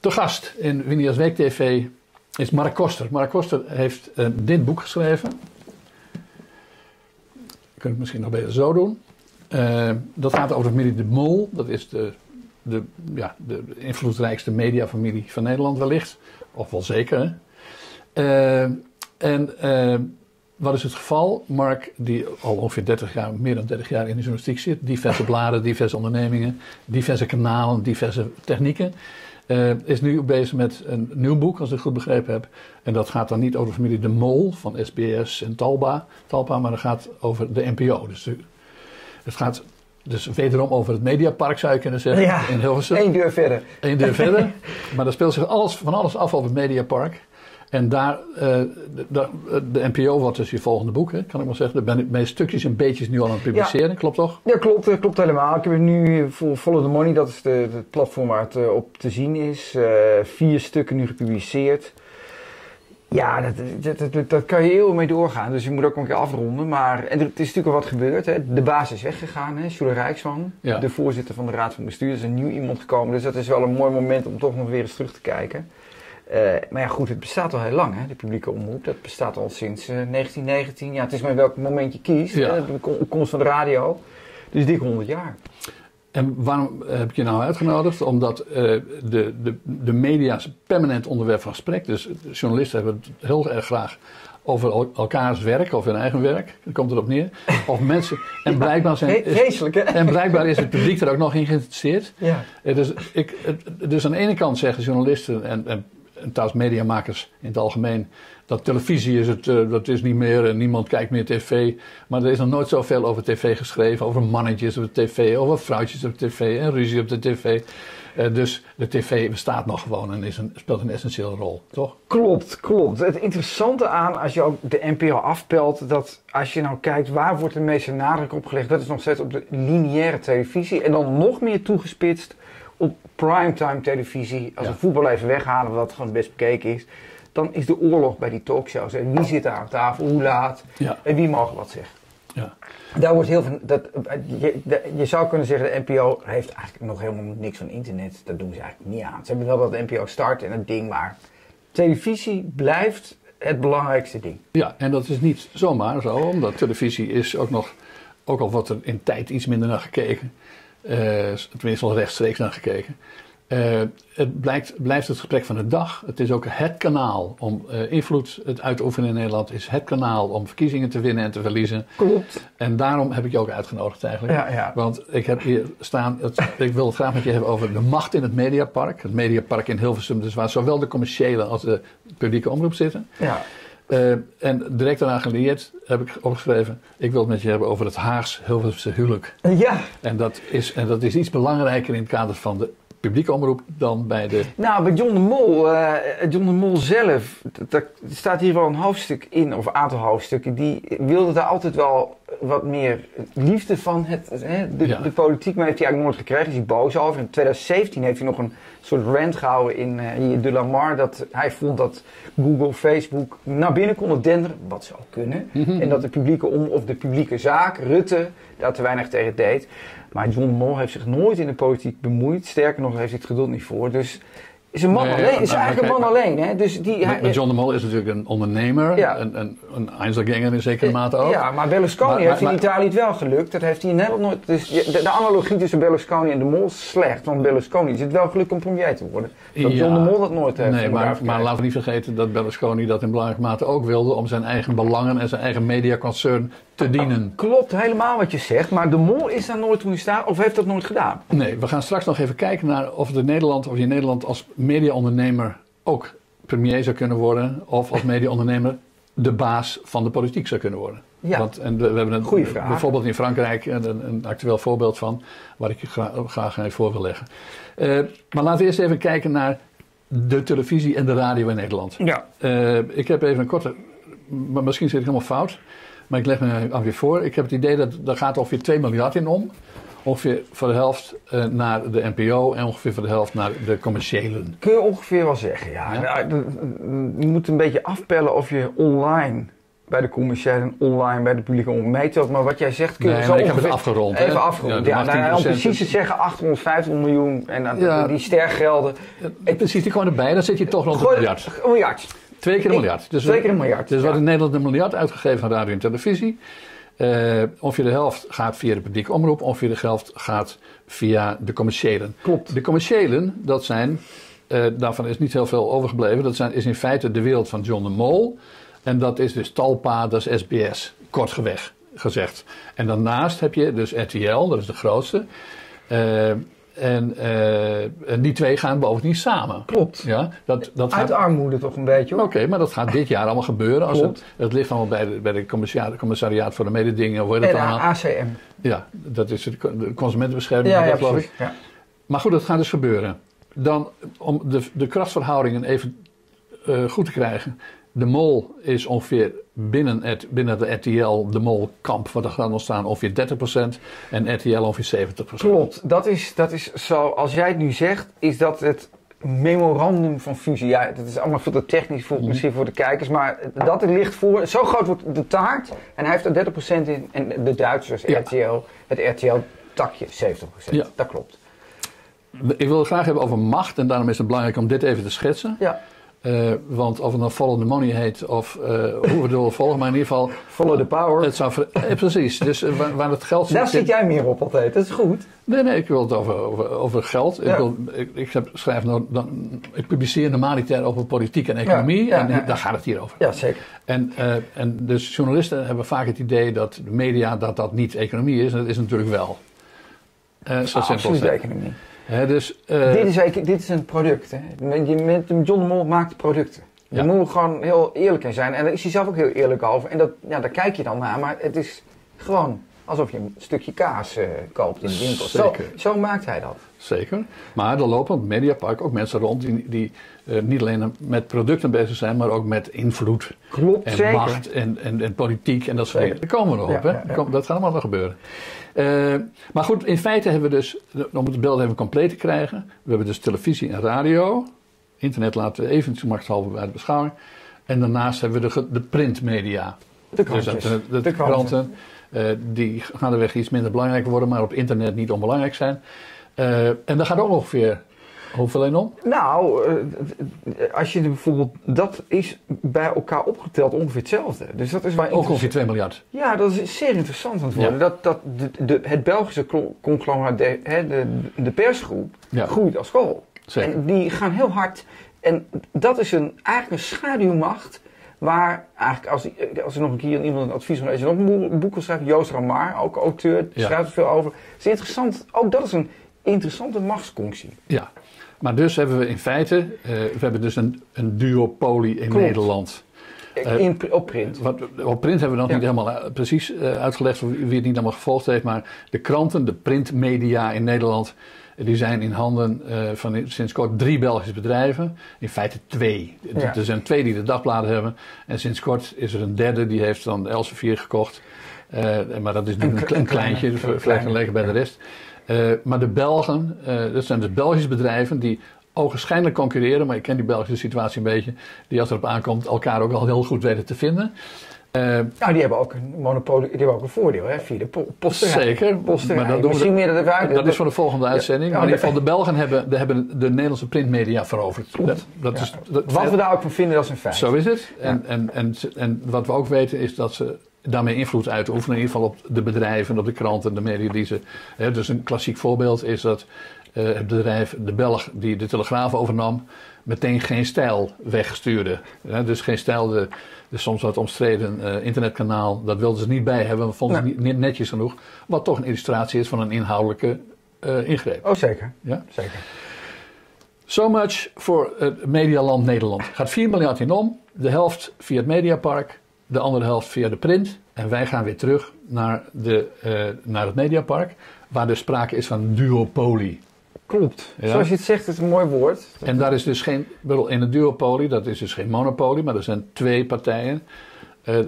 Te gast in Winias Week TV is Mark Koster. Mark Koster heeft uh, dit boek geschreven. Ik kan het misschien nog beter zo doen. Uh, dat gaat over de familie De Mol. Dat is de, de, ja, de invloedrijkste mediafamilie van Nederland wellicht. Of wel zeker. Uh, en wat is het geval? Mark, die al ongeveer 30 jaar, meer dan 30 jaar in de journalistiek zit, diverse bladen, diverse ondernemingen, diverse kanalen, diverse technieken, uh, is nu bezig met een nieuw boek, als ik het goed begrepen heb. En dat gaat dan niet over de familie De Mol van SBS en Talba, Talpa, maar dat gaat over de NPO. Dus het gaat dus wederom over het Mediapark, zou je kunnen zeggen, ja, in Hilversum. Eén deur verder. Eén deur verder. Maar daar speelt zich alles, van alles af over het Mediapark. En daar, uh, de, de, NPO wordt dus je volgende boek, hè, kan ik maar zeggen. Daar ben ik stukjes en beetjes nu al aan het publiceren, klopt toch? Ja, klopt, klopt helemaal. Ik heb nu voor Follow the Money, dat is de, het platform waar het op te zien is. Uh, vier stukken nu gepubliceerd. Ja, dat, dat, dat, dat, kan je heel mee doorgaan. Dus je moet ook een keer afronden. Maar en er, het is natuurlijk al wat gebeurd. Hè. De baas is weggegaan, hè. Rijksman. Ja. De voorzitter van de Raad van Bestuur. Is een nieuw iemand gekomen. Dus dat is wel een mooi moment om toch nog weer eens terug te kijken. Uh, maar ja, goed, het bestaat al heel lang, hè, de publieke omroep. Dat bestaat al sinds uh, 1919. Ja, het is maar welk moment je kiest. Ja. Hè, de komst van de radio. Dus dik 100 jaar. En waarom heb ik je nou uitgenodigd? Omdat uh, de, de, de media is permanent onderwerp van gesprek. Dus journalisten hebben het heel erg graag over elkaars werk of hun eigen werk. Daar komt het op neer. Of mensen. En blijkbaar, zijn, is, en blijkbaar is het publiek er ook nog in geïnteresseerd. Ja. Dus, ik, dus aan de ene kant zeggen journalisten en, en trouwens mediamakers in het algemeen, dat televisie is het, uh, dat is niet meer, en niemand kijkt meer tv. Maar er is nog nooit zoveel over tv geschreven, over mannetjes op de tv, over vrouwtjes op tv en ruzie op de tv. Uh, dus de tv bestaat nog gewoon en is een, speelt een essentiële rol, toch? Klopt, klopt. Het interessante aan als je ook de NPO afpelt, dat als je nou kijkt waar wordt de meeste nadruk op gelegd, dat is nog steeds op de lineaire televisie. En dan nog meer toegespitst op primetime televisie, als ja. we voetbal even weghalen, wat gewoon best bekeken is, dan is de oorlog bij die talkshows. En wie zit daar aan tafel, hoe laat en wie mag wat zeggen. Ja. Daar wordt heel veel. Dat, je, je, zou kunnen zeggen, de NPO heeft eigenlijk nog helemaal niks van internet. Dat doen ze eigenlijk niet aan. Ze hebben wel dat NPO start en het ding, maar televisie blijft het belangrijkste ding. Ja, en dat is niet zomaar zo, omdat televisie is ook nog, ook al wordt er in tijd iets minder naar gekeken. Uh, tenminste al rechtstreeks naar gekeken. Uh, het blijkt, blijft het gesprek van de dag. Het is ook het kanaal om uh, invloed uit te oefenen in Nederland. is het kanaal om verkiezingen te winnen en te verliezen. Klopt. En daarom heb ik je ook uitgenodigd eigenlijk. Ja, ja. Want ik heb hier staan, het, ik wil het graag met je hebben over de macht in het Mediapark. Het Mediapark in Hilversum, dus waar zowel de commerciële als de publieke omroep zitten. Ja. Uh, en direct daarna gelieerd heb ik opgeschreven: ik wil het met je hebben over het Haags Hilversumse huwelijk. Ja. En dat, is, en dat is iets belangrijker in het kader van de publieke omroep dan bij de. Nou, bij John de Mol, uh, John de Mol zelf, daar staat hier wel een hoofdstuk in, of een aantal hoofdstukken, die wilde daar altijd wel wat meer liefde van het, hè, de, de, politiek, maar heeft hij eigenlijk nooit gekregen. Is hij boos over. In 2017 heeft hij nog een soort rant gehouden in, uh, De Lamar. Dat hij vond dat Google, Facebook naar binnen konden denderen, wat zou kunnen. Mhm. En dat de publieke om, of de publieke zaak, Rutte, daar te weinig tegen deed. Maar John de Mol heeft zich nooit in de politiek bemoeid. Sterker nog, heeft hij het geduld niet voor. Dus is een man alleen. Is eigenlijk een man alleen. Hè? Dus die, hij, John de Mol is natuurlijk een ondernemer. Ja. Een, een, een Einzelganger in zekere mate ook. Ja, maar Berlusconi heeft in Italië het wel gelukt. Dat heeft hij in Nederland nooit. Dus de, de, analogie tussen Berlusconi en de Mol is slecht. Want Berlusconi is het wel gelukt om premier te worden. Dat John de Mol dat nooit heeft. Nee, maar, maar laten we niet vergeten dat Berlusconi dat in belangrijke mate ook wilde. Om zijn eigen belangen en zijn eigen mediaconcern te dienen. Klopt helemaal wat je zegt. Maar de Mol is daar nooit toen in staan. Of heeft dat nooit gedaan? Nee, we gaan straks nog even kijken naar of, de Nederland, of je Nederland als mediaondernemer ook premier zou kunnen worden. Of als mediaondernemer de baas van de politiek zou kunnen worden. Ja. Want, en we, we hebben een, Goeie vraag. bijvoorbeeld in Frankrijk een, een, actueel voorbeeld van, waar ik je graag, graag even voor wil leggen. Uh, maar laten we eerst even kijken naar de televisie en de radio in Nederland. Ja. Uh, ik heb even een korte, maar misschien zit ik helemaal fout, maar ik leg me alweer voor. Ik heb het idee dat daar gaat ongeveer 2 miljard in om. Ongeveer voor de helft uh, naar de NPO en ongeveer voor de helft naar de commerciële. Kun je ongeveer wel zeggen, ja. ja? Je moet een beetje afpellen of je online bij de commerciële online, bij de publieke ook. Maar wat jij zegt, kun je Nee, zo ik heb het afgerond. hè? Even afgerond. Ja, nou, om 18% precies te zeggen 850 miljoen en dan Ja. die stergelden. Ja, Precies, die komen erbij. Dan zit je toch rond een miljard. Een miljard. Twee keer een miljard. Dus twee we- keer een miljard, Dus ja. hadden in Nederland een miljard uitgegeven aan radio en televisie. Eh, ongeveer de helft gaat via de publieke omroep. Ongeveer de helft gaat via de commerciëlen. Klopt. De commerciëlen, dat zijn, eh, daarvan is niet heel veel overgebleven. Dat zijn, is in feite de wereld van John de Mol. En dat is dus Talpa, dat is SBS. Kortgeweg gezegd. En daarnaast heb je dus RTL, dat is de grootste. Eh, en, eh, en die twee gaan bovendien samen. Klopt. Ja, dat, dat Uit gaat, armoede toch een beetje hoor. Oké, maar dat gaat dit jaar allemaal gebeuren. Als het, Klopt. het ligt allemaal bij de, bij de commissaris- commissariaat voor de mededingen. Hoe heet En allemaal? ACM. Ja, dat is de, de consumentenbescherming, Ja, ja, dat geloof ik. Ja. Maar goed, dat gaat dus gebeuren. Dan, om de, de krachtverhoudingen even eh, goed te krijgen. De mol is ongeveer binnen, het, binnen de RTL, de mol-kamp, wat er gaat ontstaan, ongeveer 30%. En RTL ongeveer 70%. Klopt, dat is, dat is zo, als jij het nu zegt, is dat het memorandum van fusie. Ja, dat is allemaal veel te technisch voor, Mhm. misschien voor de kijkers, maar dat ligt voor. Zo groot wordt de taart en hij heeft er 30% in. En de Duitsers, Ja. RTL, het RTL-takje 70%. Ja. Dat klopt. Ik wil het graag hebben over macht en daarom is het belangrijk om dit even te schetsen. Ja, Eh, want of het nou Follow the Money heet of hoe we het willen volgen, maar in ieder geval, follow the power. het zou... eh, precies, dus waar, waar het geld Daar zit... zit jij meer op altijd, dat is goed. Nee, nee, ik wil het over, over, over geld. Ik, wil, ik, ik, heb, schrijf nou, dan, ik publiceer normaliter over politiek en economie Ja, ja, en daar gaat het hier over. Ja, zeker. En, en dus journalisten hebben vaak het idee dat de media dat dat niet economie is. En dat is natuurlijk wel. Eh zo simpel Absoluut de het. economie. Dus, eh, dit, is, dit is een product. Hè. John de Mol maakt producten. Je Ja. moet gewoon heel eerlijk in zijn. En daar is hij zelf ook heel eerlijk over. En dat, ja, daar kijk je dan naar. Maar het is gewoon alsof je een stukje kaas eh, koopt in de winkel. Zo, zo maakt hij dat. Zeker. Maar er lopen op het Mediapark ook mensen rond die, die eh, niet alleen met producten bezig zijn, maar ook met invloed. Klopt, En zeker. macht en, en, en politiek en dat soort dingen. Daar komen we nog op. Ja, hè? ja, ja. Kom- Dat gaat allemaal nog gebeuren. Eh, maar goed, in feite hebben we dus, om het beeld even compleet te krijgen, we hebben dus televisie en radio. Internet laten we even machtshalve bij de beschouwing. En daarnaast hebben we de, de printmedia. De Dus de, De kranten. kranten, eh, die gaan de weg iets minder belangrijk worden, maar op internet niet onbelangrijk zijn. Eh, en daar gaat ook ongeveer hoeveel in om? Nou, eh, als je bijvoorbeeld... Dat is bij elkaar opgeteld ongeveer hetzelfde. Dus dat is waar Ook ongeveer 2 miljard. Ja, dat is zeer interessant aan het worden. Ja. Dat, dat de, de, het Belgische conglomeraat, de, de, de persgroep, Ja. groeit als kool. Zeker. En die gaan heel hard. En dat is een, eigenlijk een schaduwmacht. Waar eigenlijk, als, als er nog een keer iemand een advies van een boek- boek wil schrijven, Joost Ramar, ook auteur, Ja. schrijft er veel over. Het is interessant, ook dat is een interessante machtsfunctie. Ja. Maar dus hebben we in feite, eh, we hebben dus een, een duopolie in Klopt. Nederland. Eh, In, op print. Wat, op print hebben we nog Ja. niet helemaal eh, precies eh, uitgelegd voor wie het niet allemaal gevolgd heeft. Maar de kranten, de printmedia in Nederland, die zijn in handen eh, van sinds kort drie Belgische bedrijven. In feite twee. Ja. Er zijn twee die de dagbladen hebben. En sinds kort is er een derde die heeft dan Elsevier gekocht. Eh, maar dat is Een een, kle- klein, een kleintje, kleine, ver- een vergeleken bij de rest. Eh, maar de Belgen, dat zijn dus Belgische bedrijven die ogenschijnlijk concurreren, maar ik ken die Belgische situatie een beetje, die als erop aankomt elkaar ook al heel goed weten te vinden. Eh, Nou, die hebben ook een monopolie, die hebben ook een voordeel, hè, via de po posterij. Zeker, Posterij. maar dat doen we Misschien meer dat is voor de volgende uitzending. Ja, maar in ieder geval, de Belgen hebben de, hebben de Nederlandse printmedia veroverd. Dat, dat is, dat- Wat we daar ook van vinden, dat is een feit. Zo is het. En, en, en, en wat we ook weten is dat ze daarmee invloed uitoefenen. In ieder geval op de bedrijven, op de kranten, de media die ze... Hè, dus een klassiek voorbeeld is dat eh, het bedrijf, de Belg die de Telegraaf overnam... meteen geen stijl wegstuurde. Dus geen stijl, de, de soms wat omstreden eh, internetkanaal... dat wilden ze niet bij hebben, vonden ze Nee. niet netjes genoeg. Wat toch een illustratie is van een inhoudelijke eh, ingreep. Oh, zeker. Ja? Zeker. So much voor het medialand Nederland. Gaat 4 miljard in om. De helft via het Mediapark. De andere helft via de print. En wij gaan weer terug naar, de, eh, naar het Mediapark. Waar dus sprake is van duopolie. Klopt. Ja. Zoals je het zegt, is een mooi woord. En daar is dus geen... bedoel, In een duopolie, dat is dus geen monopolie. Maar er zijn twee partijen. Uh,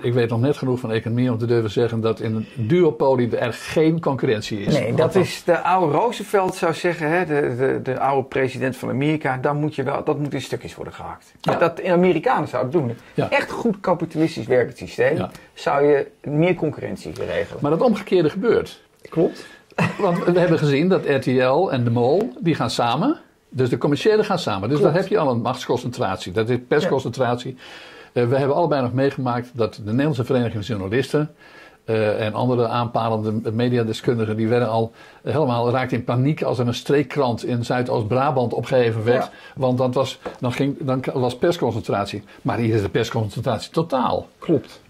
ik weet nog net genoeg van economie om te durven zeggen dat in een duopolie er geen concurrentie is. Nee, dat is de oude Roosevelt zou zeggen, hè, de, de, de oude president van Amerika. Dan moet je wel, dat moet in stukjes worden gehakt. Ja. Dat in Amerikanen zouden doen. Ja. Echt goed kapitalistisch werkend systeem. Zou je meer concurrentie regelen. Maar dat omgekeerde gebeurt. Klopt. Want we hebben gezien dat RTL en de Mol, die gaan samen. Dus de commerciële gaan samen. Dus daar heb je al een machtsconcentratie. Dat is persconcentratie. Uh, we hebben allebei nog meegemaakt dat de Nederlandse Vereniging van Journalisten. Uh, en andere aanpalende mediadeskundigen, die werden al helemaal raakt in paniek als er een streekkrant in Zuidoost-Brabant opgeheven werd. Want dat was, dan, ging, dan was persconcentratie. Maar hier is de persconcentratie totaal. Klopt.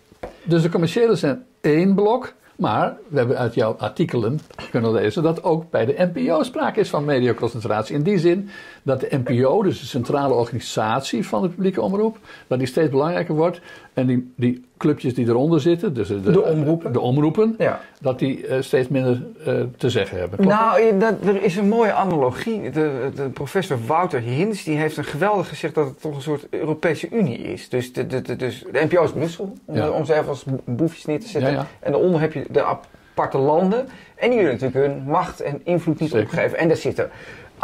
Dus de commerciële zijn één blok. Maar we hebben uit jouw artikelen kunnen lezen dat ook bij de NPO sprake is van mediaconcentratie. In die zin dat de NPO, dus de centrale organisatie van de publieke omroep, dat die steeds belangrijker wordt. En die, die clubjes die eronder zitten, dus de, de omroepen, de omroepen ja. dat die uh, steeds minder uh, te zeggen hebben. Klopt nou, dat, er is een mooie analogie. De, de, professor Wouter Hins die heeft een geweldig gezegd dat het toch een soort Europese Unie is. Dus de, de, de, dus de NPO is Brussel, om, ja. om ze even als boefjes neer te zetten. Ja, en daaronder heb je de aparte landen. En die willen natuurlijk hun macht en invloed niet Zeker. opgeven. En daar zitten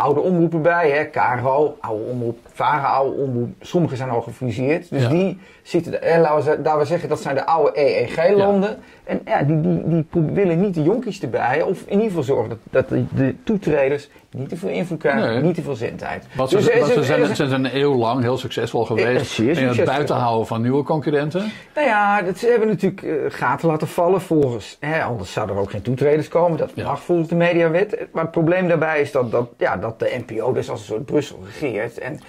oude omroepen bij, hè, KRO, oude omroep, Vara, oude omroep. Sommige zijn al gefuseerd. Dus die zitten, en laten we, zeggen, dat zijn de oude EEG-landen. En ja, die, die, die willen niet de jonkies erbij, of in ieder geval zorgen dat, dat de, de toetreders niet te veel invloed krijgen, niet te veel zendtijd. Wat dus ze, ze, zijn, ze zijn een eeuw lang heel succesvol geweest in het buitenhouden van nieuwe concurrenten. Nou ja, dat, ze hebben natuurlijk uh, gaten laten vallen volgens, hè, anders zouden er ook geen toetreders komen. Dat mag volgens de mediawet. Maar het probleem daarbij is dat, dat, ja, dat de NPO dus als een soort Brussel regeert. En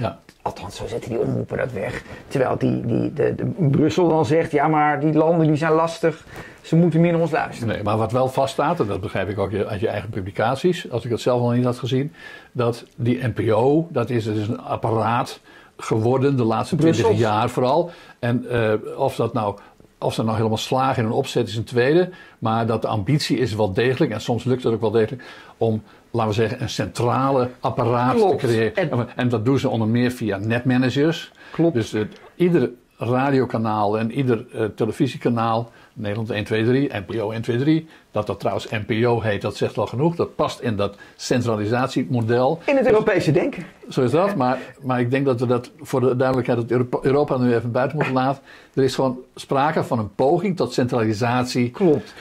Althans, zo zetten die omroepen dat weg. Terwijl die, die, de, de, Brussel dan zegt, ja maar die landen die zijn lastig, ze moeten meer naar ons luisteren. Nee, maar wat wel vaststaat, en dat begrijp ik ook uit je eigen publicaties, als ik dat zelf al niet had gezien, dat die NPO, dat is een apparaat geworden de laatste twintig jaar vooral. En uh, of dat nou of ze nou helemaal slagen in een opzet is een tweede. Maar dat de ambitie is wel degelijk, en soms lukt het ook wel degelijk, om, laten we zeggen, een centrale apparaat te creëren. En, dat doen ze onder meer via netmanagers. Klopt. Dus uh, ieder radiokanaal en ieder uh, televisiekanaal, Nederland 1, 2, 3, NPO 1, 2, 3, dat dat trouwens NPO heet, dat zegt wel genoeg. Dat past in dat centralisatiemodel. In het Europese denken. Zo is dat, maar, maar ik denk dat we dat voor de duidelijkheid dat Europa nu even buiten moeten laten. Er is gewoon sprake van een poging tot centralisatie. Klopt.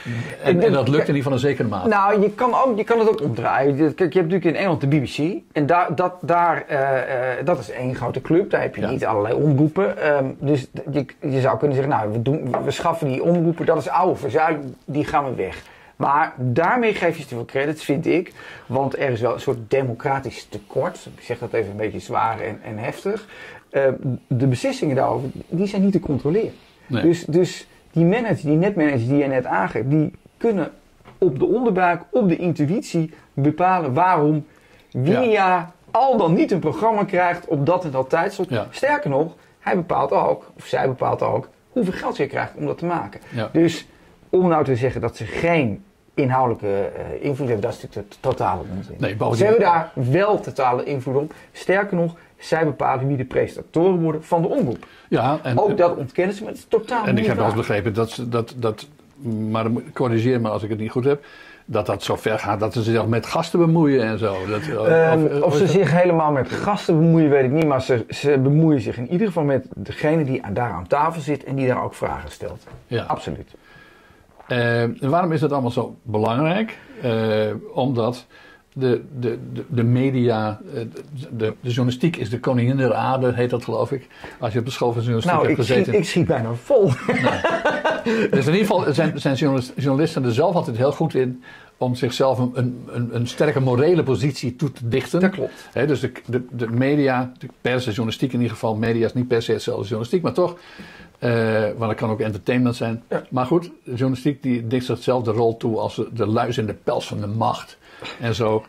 En, en dat lukt in ieder geval een zekere mate. Nou, je kan, ook, je kan het ook omdraaien. Kijk, je hebt natuurlijk in Engeland de BBC. En daar, dat, daar, uh, uh, dat is één grote club. Daar heb je niet allerlei omroepen. Um, dus je, je zou kunnen zeggen, nou, we, doen, we schaffen die omroepen. Dat is oude verzuiling, die gaan we weg. Maar daarmee geef je te veel credits, vind ik. Want er is wel een soort democratisch tekort. Ik zeg dat even een beetje zwaar en, en heftig. Uh, de beslissingen daarover, die zijn niet te controleren. Nee. Dus, dus die managers, die netmanagers die je net aangeeft, die kunnen op de onderbuik, op de intuïtie bepalen waarom Winia ja. al dan niet een programma krijgt op dat en dat tijdslot. Ja. Sterker nog, hij bepaalt ook, of zij bepaalt ook, hoeveel geld je krijgt om dat te maken. Ja. Dus om nou te zeggen dat ze geen inhoudelijke uh, invloed hebben, dat is natuurlijk totale onzin. Nee, Ze hebben daar wel totale invloed op. Sterker nog, zij bepalen wie de presentatoren worden van de omroep. Ja, en, Ook dat ontkennen ze, maar het is totaal En ik heb wel eens begrepen dat, ze, dat, dat, maar corrigeer me als ik het niet goed heb, dat dat zo ver gaat dat ze zich met gasten bemoeien en zo. Dat, um, of, of, ze zich helemaal met gasten bemoeien, weet ik niet. Maar ze, ze bemoeien zich in ieder geval met degene die daar aan tafel zit en die daar ook vragen stelt. Ja. Absoluut. Uh, waarom is dat allemaal zo belangrijk? Uh, omdat de, de, de, de media, eh, de, de, journalistiek is de koningin der aarde, heet dat geloof ik. Als je op de school van journalistiek nou, hebt gezeten. Nou, ik schiet bijna vol. Nee. Dus in ieder geval zijn, zijn journalisten er zelf altijd heel goed in om zichzelf een, een, een, sterke morele positie toe te dichten. Dat klopt. dus de, de, de media, de pers, de journalistiek in ieder geval, media is niet per se hetzelfde als journalistiek, maar toch uh, want dat kan ook entertainment zijn. Maar goed, de journalistiek die dikt zichzelf de rol toe als de luis in de pels van de macht. En zo.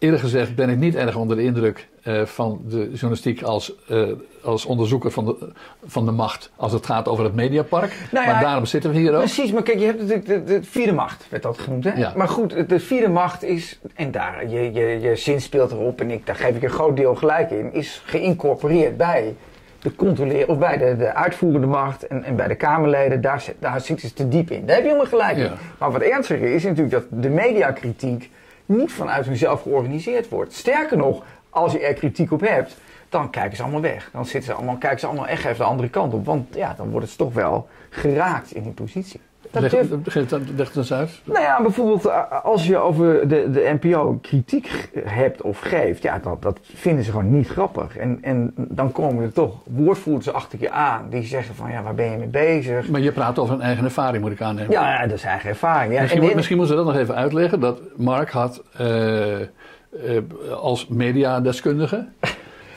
Eerlijk gezegd ben ik niet erg onder de indruk uh, van de journalistiek als, uh, als onderzoeker van de, van de macht. Als het gaat over het Mediapark. Nou ja, maar daarom zitten we hier ook. Precies, maar kijk, je hebt natuurlijk de, de, vierde macht, werd dat genoemd. Hè? Ja. Maar goed, de vierde macht is, en daar, je, je, je zin speelt erop en ik, daar geef ik een groot deel gelijk in, is geïncorporeerd bij de controleren, of bij de, de uitvoerende macht en, en bij de Kamerleden, daar, zit- daar zitten ze te diep in. Daar heb je helemaal gelijk in. Ja. Maar wat ernstiger is natuurlijk dat de mediakritiek niet vanuit hunzelf georganiseerd wordt. Sterker nog, als je er kritiek op hebt, dan kijken ze allemaal weg. Dan zitten ze allemaal, kijken ze allemaal echt even de andere kant op. Want ja, dan worden ze toch wel geraakt in die positie. Dat Leg, durf- geef dat- leg het eens uit. nou ja, bijvoorbeeld eh, als je over de, de NPO kritiek hebt of geeft, ja, dat, dat vinden ze gewoon niet grappig. En, en dan komen er toch woordvoerders achter je aan die zeggen van, ja, waar ben je mee bezig? Maar je praat over een eigen ervaring, moet ik aannemen. Ja, dat is eigen ervaring. Ja. Misschien, En- misschien moeten we dat nog even uitleggen. Dat Mark had eh, eh, als mediadeskundige...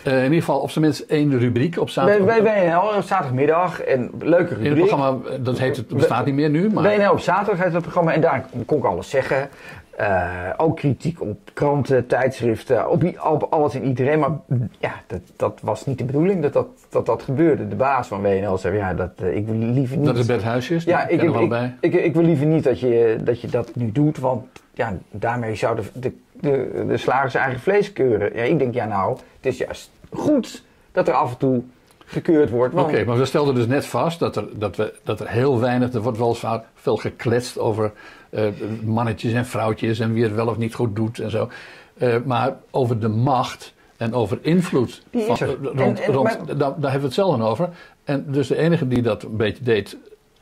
eh, in ieder geval op zijn minst één rubriek op zaterdag. bij WNL op zaterdagmiddag en leuke in rubriek. het programma, eh, dat heet het, bestaat niet meer nu, maar... WNL op zaterdag heet dat programma en daar kon ik alles zeggen. Eh, ook kritiek op kranten, tijdschriften, op, alles en iedereen. Maar ja, dat, dat was niet de bedoeling dat dat, dat dat gebeurde. De baas van WNL zei, ja, dat, ik wil liever niet... Dat is Bert Huisjes, Ja, ik, ik wil liever niet dat je, dat je dat nu doet, want ja, daarmee zouden de, de, de slagers eigen vlees keuren. Ja, ik denk, ja nou, het is juist goed dat er af en toe gekeurd wordt. Oké, maar we stelden dus net vast dat er, dat we, dat er heel weinig, er wordt wel eens vaak veel gekletst over eh, mannetjes en vrouwtjes en wie het wel of niet goed doet en zo. Eh, maar over de macht en over invloed, eh, rond, En- en- rond, maar- daar, daar hebben we het zelden over. En dus de enige die dat een beetje deed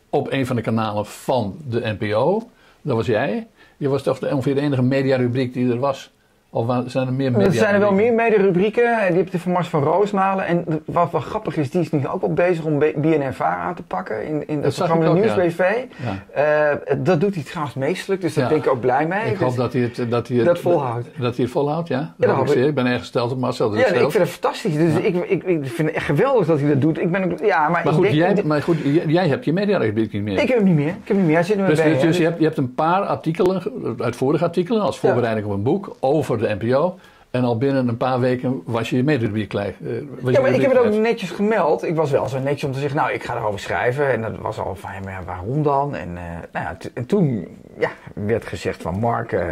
op een van de kanalen van de NPO, dat was jij. Je was toch ongeveer de enige mediarubriek die er was. Of zijn er meer media? er zijn er wel meer mede-rubrieken. Die heb je van Mars van Roosmalen. En wat wel grappig is, die is nu ook wel bezig om B- BNNVAR aan te pakken. In, in Dat het programma ook, Nieuws BV. Ja. Eh, dat doet hij trouwens meestelijk, dus daar Ja. ben ik ook blij mee. Ik hoop Dus- dat hij het, dat hij het, Dat volhoudt. Dat hij het volhoudt, ja. Dat dat hoop ik hoop ik. ben erg gesteld op Marcel. Ja, ik vind het fantastisch. Dus ik, ik, ik vind het echt geweldig dat hij dat doet. Ik ben ja, maar, Maar goed, denk- jij, maar goed, jij, jij hebt je mediarubriek niet meer. ik heb hem niet meer. Ik heb hem niet meer. Hij zit nu dus bij dus, dus je, hebt, je hebt een paar artikelen, uitvoerige artikelen, als voorbereiding op een boek over de NPO. En al binnen een paar weken was je je mediarubriek klaar. eh, Ja, maar ik heb het ook netjes gemeld. Ik was wel zo netjes om te zeggen, nou, ik ga erover schrijven. En dat was al van, ja, waarom dan? En, eh, nou ja, en toen ja, werd gezegd van, Mark, eh,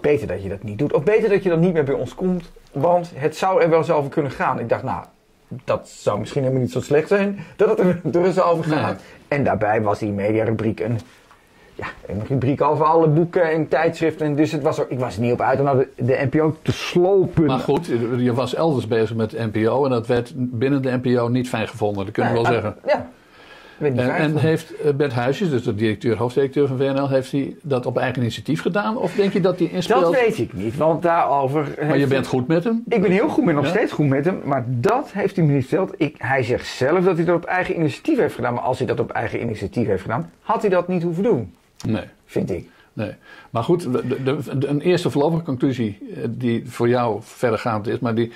beter dat je dat niet doet. Of beter dat je dan niet meer bij ons komt. Want het zou er wel eens over kunnen gaan. Ik dacht, nou, dat zou misschien helemaal niet zo slecht zijn. Dat het er, er eens over gaat. Nee. En daarbij was die mediarubriek een... Ja, een rubriek over alle boeken en tijdschriften. En dus het was ook, ik was er niet op uit om nou de, de NPO te slopen. Maar goed, je was elders bezig met de NPO en dat werd binnen de NPO niet fijn gevonden. Dat kunnen we Nee, wel ah, zeggen. Ja. En, en heeft eh, Bert Huisjes, dus de directeur, hoofddirecteur van VNL, heeft hij dat op eigen initiatief gedaan? Of denk je dat hij inspeelt? Dat weet ik niet, want daarover... maar je bent goed met hem? Ik ben heel goed met nog Ja? steeds goed met hem, maar dat heeft hij me niet verteld. Ik, hij zegt zelf dat hij dat op eigen initiatief heeft gedaan, maar als hij dat op eigen initiatief heeft gedaan, had hij dat niet hoeven doen, Nee. vind ik. Nee. Maar goed, de, de, de- een eerste voorlopige conclusie eh, die voor jou verdergaand is, maar die,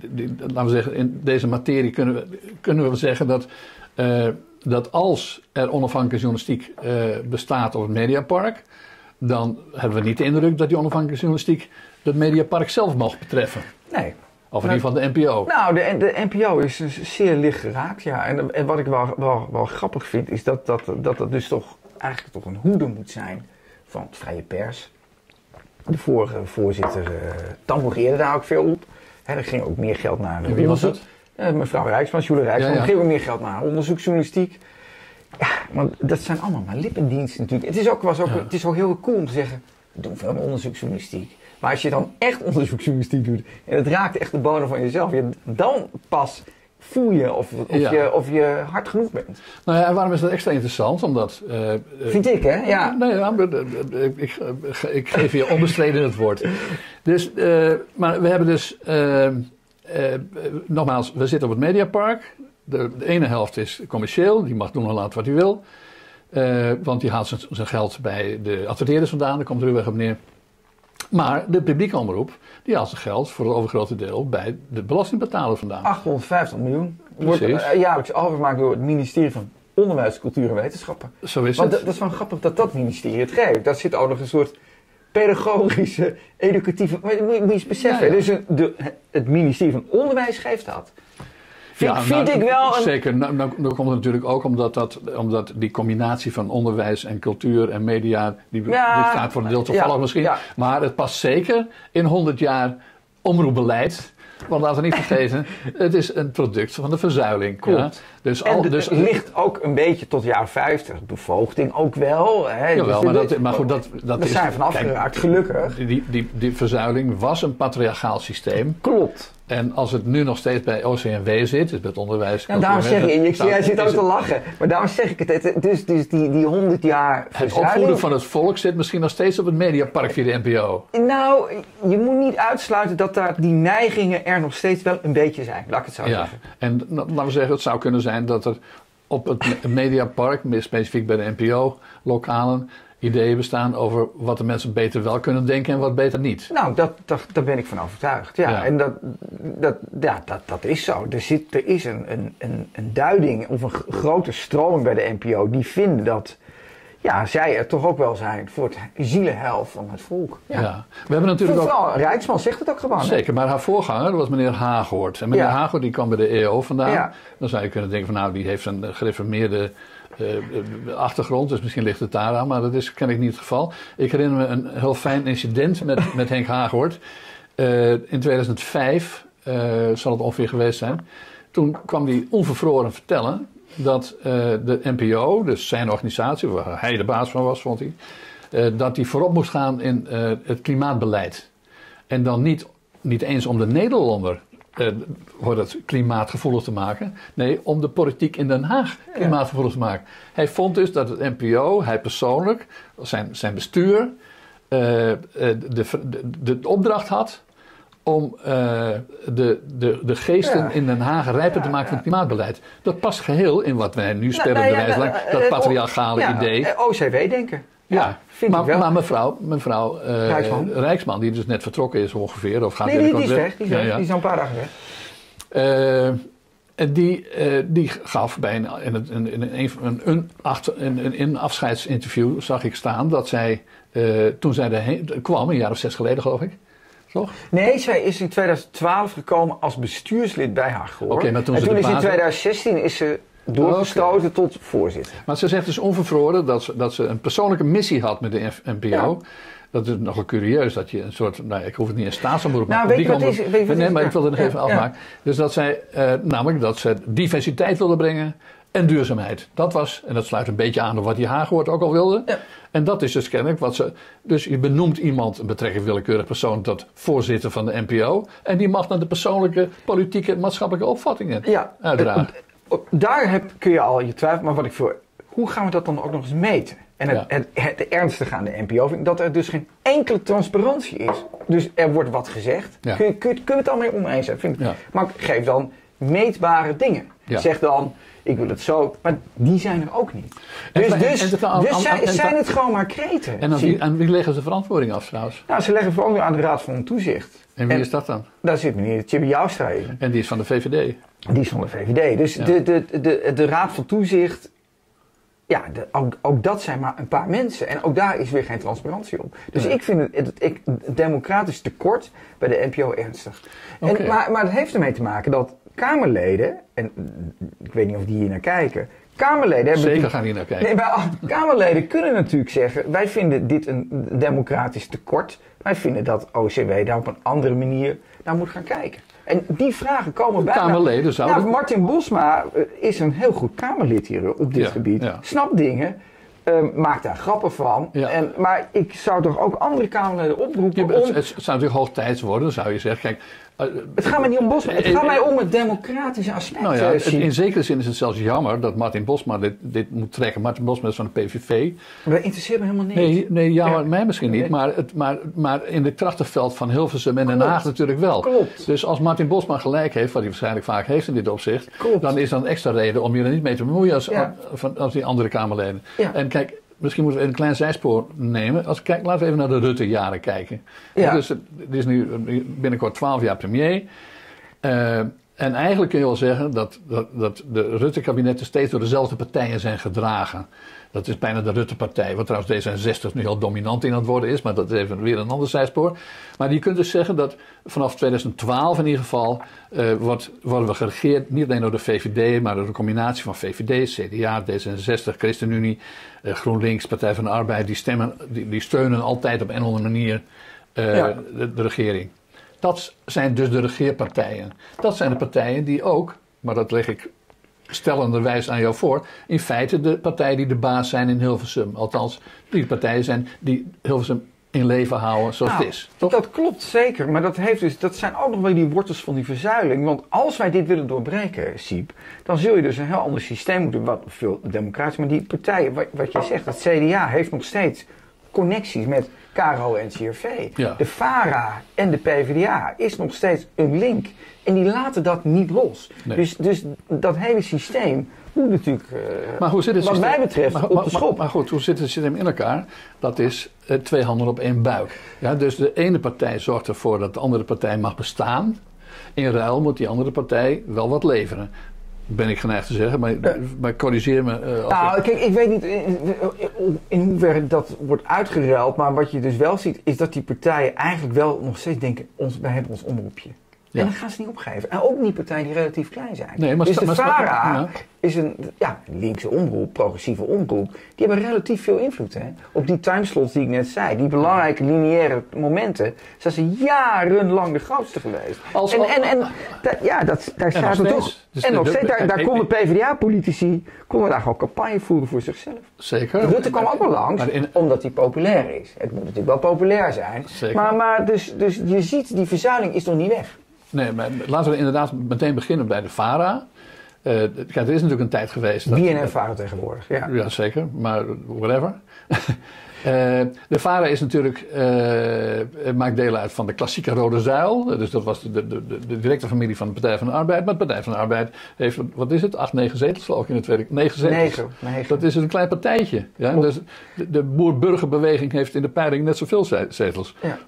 die- laten we zeggen, in deze materie kunnen we, kunnen we zeggen dat, eh, dat als er onafhankelijke journalistiek eh, bestaat op het Mediapark, dan hebben we niet de indruk dat die onafhankelijke journalistiek het Mediapark zelf mag betreffen. Nee. Of in ieder geval de NPO. Nou, de, de NPO is dus zeer licht geraakt, ja. En, en wat ik wel, wel, wel grappig vind, is dat dat, dat dat dus toch eigenlijk toch een hoede moet zijn van het vrije pers. De vorige voorzitter uh, tamboreerde daar ook veel op. Hè, er ging ook meer geld naar... En wie was dat? Eh, mevrouw Rijksman, Jule Rijksman. Ja, ja. Er ging ook meer geld naar onderzoeksjournalistiek. Ja, want dat zijn allemaal maar lippendiensten natuurlijk. Het is ook, was ook, Ja. het is ook heel cool om te zeggen, we doen veel onderzoeksjournalistiek. Maar als je dan echt onderzoeksjournalistiek doet en het raakt echt de bodem van jezelf, dan pas voel je of, of, Ja. je of je hard genoeg bent. Nou ja, en waarom is dat extra interessant? Omdat. eh, Vind ik, hè? Ja. Nee, ja, eh, ik, ik, geef je onbestreden het woord. Dus, maar we hebben dus, nogmaals, we zitten op het Mediapark. De, de ene helft is commercieel, die mag doen en laten wat hij wil. Want die haalt zijn, geld bij de adverteerders vandaan, daar komt er weg op neer. Maar de publieke omroep, die haalt zijn geld voor het overgrote deel bij de belastingbetaler vandaan. 850 miljoen wordt eh, jaarlijks overgemaakt door het ministerie van Onderwijs, Cultuur en Wetenschappen. Zo is Want het. dat, dat is wel grappig dat dat ministerie het geeft. Daar zit ook nog een soort pedagogische, educatieve... Maar moet je, moet je eens beseffen. Ja, ja. Dus een- de, het ministerie van Onderwijs geeft dat. Vind, Ja, vind nou, ik wel een... Zeker. Nou, nou, nou komt het natuurlijk ook omdat, dat, omdat die combinatie van onderwijs en cultuur en media, die, Ja, die staat voor een deel toevallig ja, misschien. Maar het past zeker in 100 jaar omroepbeleid Want laten we niet vergeten, het is een product van de verzuiling. Klopt. Ja? Dus En al, het dus, ligt ook een beetje tot jaren 50. Bevoogding ook wel. Hè. Jawel, Dus maar, dat, maar goed, dat, dat we is... zijn vanaf geraakt, gelukkig. die, die, die verzuiling was een patriarchaal systeem. Klopt. En als het nu nog steeds bij OCMW zit, dus met onderwijs... Ja, daarom zeg je, ik jij zit ook te lachen. Maar daarom zeg ik het. het dus, dus die, die 100 jaar Het opvoeden van het volk zit misschien nog steeds op het mediapark via de NPO. Nou, je moet niet uitsluiten dat daar die neigingen er nog steeds wel een beetje zijn. Laat ik het zo Ja, zeggen. en laten we zeggen, het zou kunnen zijn dat er op het me- mediapark, meer specifiek bij de NPO-lokalen, ideeën bestaan over wat de mensen beter wel kunnen denken en wat beter niet. Nou, dat, dat, daar ben ik van overtuigd. Ja, Ja. en dat, dat, ja, dat, dat is zo. Er, zit, er is een, een, een, een duiding of een grote stroming bij de NPO die vinden dat ja, zij er toch ook wel zijn voor het zielenheil van het volk. Ja. Ja. We hebben natuurlijk ook... Vooral Rijksman zegt het ook gewoon. Zeker, maar haar voorganger was meneer Haaghoort. En meneer Ja. Haaghoort die kwam bij de EO vandaan. Ja. Dan zou je kunnen denken van nou, die heeft een gereformeerde eh, achtergrond. Dus misschien ligt het daar aan, maar dat is kennelijk niet het geval. Ik herinner me een heel fijn incident met, met Henk Haaghoort. Eh, in 2005 eh, zal het ongeveer geweest zijn. Toen kwam hij onvervroren vertellen dat de NPO, dus zijn organisatie, waar hij de baas van was, vond hij, dat hij voorop moest gaan in het klimaatbeleid. En dan niet, niet eens om de Nederlander eh, het klimaatgevoelig te maken. Nee, om de politiek in Den Haag klimaatgevoelig te maken. Hij vond dus dat het NPO, hij persoonlijk, zijn, zijn bestuur, eh, eh, de, de, de opdracht had om eh, de, de, de geesten Ja. in Den Haag rijper te Ja, maken van het klimaatbeleid. Dat past geheel in wat wij nu Nou, de nou dat patriarchale idee. eh, OCW-denken. Ja, vind maar, ik wel. maar mevrouw, mevrouw eh, Rijksman. Rijksman, die dus net vertrokken is ongeveer, of gaat nee, die, is weg. Die is, Ja, weg. ja. Die is al een paar dagen weg. Eh, en die, eh, die gaf bij een, in, het, in, een, een, een, een afscheidsinterview, zag ik staan, dat zij, toen zij erheen kwam, een jaar of zes geleden geloof ik, toch? Nee, zij is in 2012 gekomen als bestuurslid bij haar gehoor. Oké, maar toen en ze toen is in baas- 2016 is ze doorgestoten tot voorzitter. Maar ze zegt dus onvervroren dat ze, dat ze een persoonlijke missie had met de NPO. Ja. Dat is nogal curieus dat je een soort, nou ik hoef het niet een staatsomroep, Nou, maar weet je wat publiek is- weet je wat Nee, maar ik wil het nog ja, even ja. afmaken. Dus dat zij, eh, namelijk dat ze diversiteit wilde brengen en duurzaamheid. Dat was, en dat sluit een beetje aan op wat die Haagwoord ook al wilde. Ja. En dat is dus kennelijk wat ze. Dus je benoemt iemand, een betrekkelijk willekeurig persoon, tot voorzitter van de NPO. En die mag dan de persoonlijke, politieke, maatschappelijke opvattingen Ja, uitdragen. Eh, Daar heb, kun je al je twijfel, maar wat ik voor. Hoe gaan we dat dan ook nog eens meten? En het, Ja. het, het, ernstige aan de NPO vind ik dat er dus geen enkele transparantie is. Dus er wordt wat gezegd. Ja. Kun, je, kun, kun je het allemaal oneens zijn? Vind ik. Ja. Maar geef dan meetbare dingen. Ja. Zeg dan, ik wil het zo. Maar die zijn er ook niet. Dus, En- dus, en- en- dus zijn, het gewoon maar kreten. En wie, wie leggen ze verantwoording af trouwens? Nou, ze leggen nu aan de Raad van Toezicht. En wie is dat dan? Daar zit meneer Chibi Joustra in. En die is van de VVD. Die is van de VVD. Dus Ja. de, de, de, de Raad van Toezicht, ja, de- ook, ook dat zijn maar een paar mensen. En ook daar is weer geen transparantie op. Dus ik vind het, het, ik- het democratisch tekort bij de NPO ernstig. En, maar, maar het heeft ermee te maken dat Kamerleden, en ik weet niet of die hier naar kijken, Kamerleden hebben... Zeker gaan die naar kijken. Nee, maar Kamerleden kunnen natuurlijk zeggen: wij vinden dit een democratisch tekort. Wij vinden dat OCW daar op een andere manier naar moet gaan kijken. En die vragen komen bij. Kamerleden zouden- Nou, Martin Bosma eh, is een heel goed Kamerlid hier op dit Ja, gebied. ja. Snapt dingen. eh, maakt daar grappen van. Ja. En, maar ik zou toch ook andere Kamerleden oproepen om... het zou natuurlijk hoog tijd worden, zou je zeggen. Kijk, Het gaat mij niet om Bosma. Het Eh, gaat eh, mij om het democratische aspect. nou ja, eh, het- in zekere zin is het zelfs jammer dat Martin Bosma dit, dit moet trekken. Martin Bosma is van de PVV. Maar dat interesseert me helemaal niet. Nee, nee jou Ja. en mij misschien niet, maar, het, maar, maar in het krachtenveld van Hilversum en Den. Haag natuurlijk wel. Klopt. Dus als Martin Bosma gelijk heeft, wat hij waarschijnlijk vaak heeft in dit opzicht, Klopt. dan is dat een extra reden om je er niet mee te bemoeien als, Ja. van, als die andere Kamerleden. Ja. En kijk, misschien moeten we een klein zijspoor nemen. Als, kijk, laten we even naar de Rutte-jaren kijken. Ja. Dus het het is nu binnenkort 12 jaar premier. Eh, en eigenlijk kun je wel zeggen dat, dat, dat de Rutte-kabinetten steeds door dezelfde partijen zijn gedragen. Dat is bijna de Rutte-partij, wat trouwens D66 nu al dominant in aan het worden is, maar dat is even weer een ander zijspoor. Maar je kunt dus zeggen dat vanaf 2012 in ieder geval eh, wordt, worden we geregeerd niet alleen door de VVD, maar door een combinatie van VVD, CDA, D66, ChristenUnie, eh, GroenLinks, Partij van de Arbeid. Die, stemmen, die, die steunen altijd op een of andere manier eh, Ja. de, de regering. Dat zijn dus de regeerpartijen. Dat zijn de partijen die ook, maar dat leg ik stellenderwijs aan jou voor, in feite de partijen die de baas zijn in Hilversum. Althans, die partijen zijn die Hilversum in leven houden zoals Nou, het is. Toch? Dat klopt zeker, maar dat, heeft dus, dat zijn ook nog wel die wortels van die verzuiling. Want als wij dit willen doorbreken, Siep, dan zul je dus een heel ander systeem moeten, wat veel democratisch. Maar die partijen, wat, wat je zegt, het CDA heeft nog steeds connecties met KRO en CRV. Ja. De FARA en de PvdA is nog steeds een link. En die laten dat niet los. Nee. Dus, dus dat hele systeem moet natuurlijk, eh, Maar hoe zit het wat systeem- mij betreft, maar, op maar- de schop. Maar, goed, hoe zit het systeem in elkaar? Dat is eh, twee handen op één buik. Ja, dus de ene partij zorgt ervoor dat de andere partij mag bestaan. In ruil moet die andere partij wel wat leveren. Ben ik geneigd te zeggen, maar, maar corrigeer me. als Nou, ik- kijk, ik weet niet in, in- in hoeverre dat wordt uitgeruild. Maar wat je dus wel ziet, is dat die partijen eigenlijk wel nog steeds denken: ons, wij hebben ons omroepje. Ja. En dat gaan ze niet opgeven. En ook niet partijen die relatief klein zijn. Nee, maar dus de VARA ja. is een ja, linkse omroep, progressieve omroep. Die hebben relatief veel invloed hè? op die timeslots die ik net zei. Die belangrijke lineaire momenten zijn ze jarenlang de grootste geweest. Als- en en, en da- ja, dat, daar staat het toch. Dus en de- nog de- steeds, daar, daar konden PvdA-politici konden daar gewoon campagne voeren voor zichzelf. Zeker. Rutte kwam ook wel langs, in- omdat hij populair is. Het moet natuurlijk wel populair zijn. Zeker. Maar, maar dus, dus je ziet, die verzuiling is nog niet weg. Nee, maar laten we inderdaad meteen beginnen bij de VARA. Eh, kijk, er is natuurlijk een tijd geweest. dat- BNN varen tegenwoordig. Ja. Ja, zeker, maar whatever. Eh, de VARA is natuurlijk, eh, maakt deel uit van de klassieke Rode Zuil. Dus dat was de, de, de, de directe familie van de Partij van de Arbeid. Maar de Partij van de Arbeid heeft, wat is het, acht, negen zetels geloof ik in de Tweede Negen zetels. Negen, negen. Dat is een klein partijtje. Ja? Dus de, boer-burgerbeweging heeft in de peiling net zoveel ze- zetels. Ja.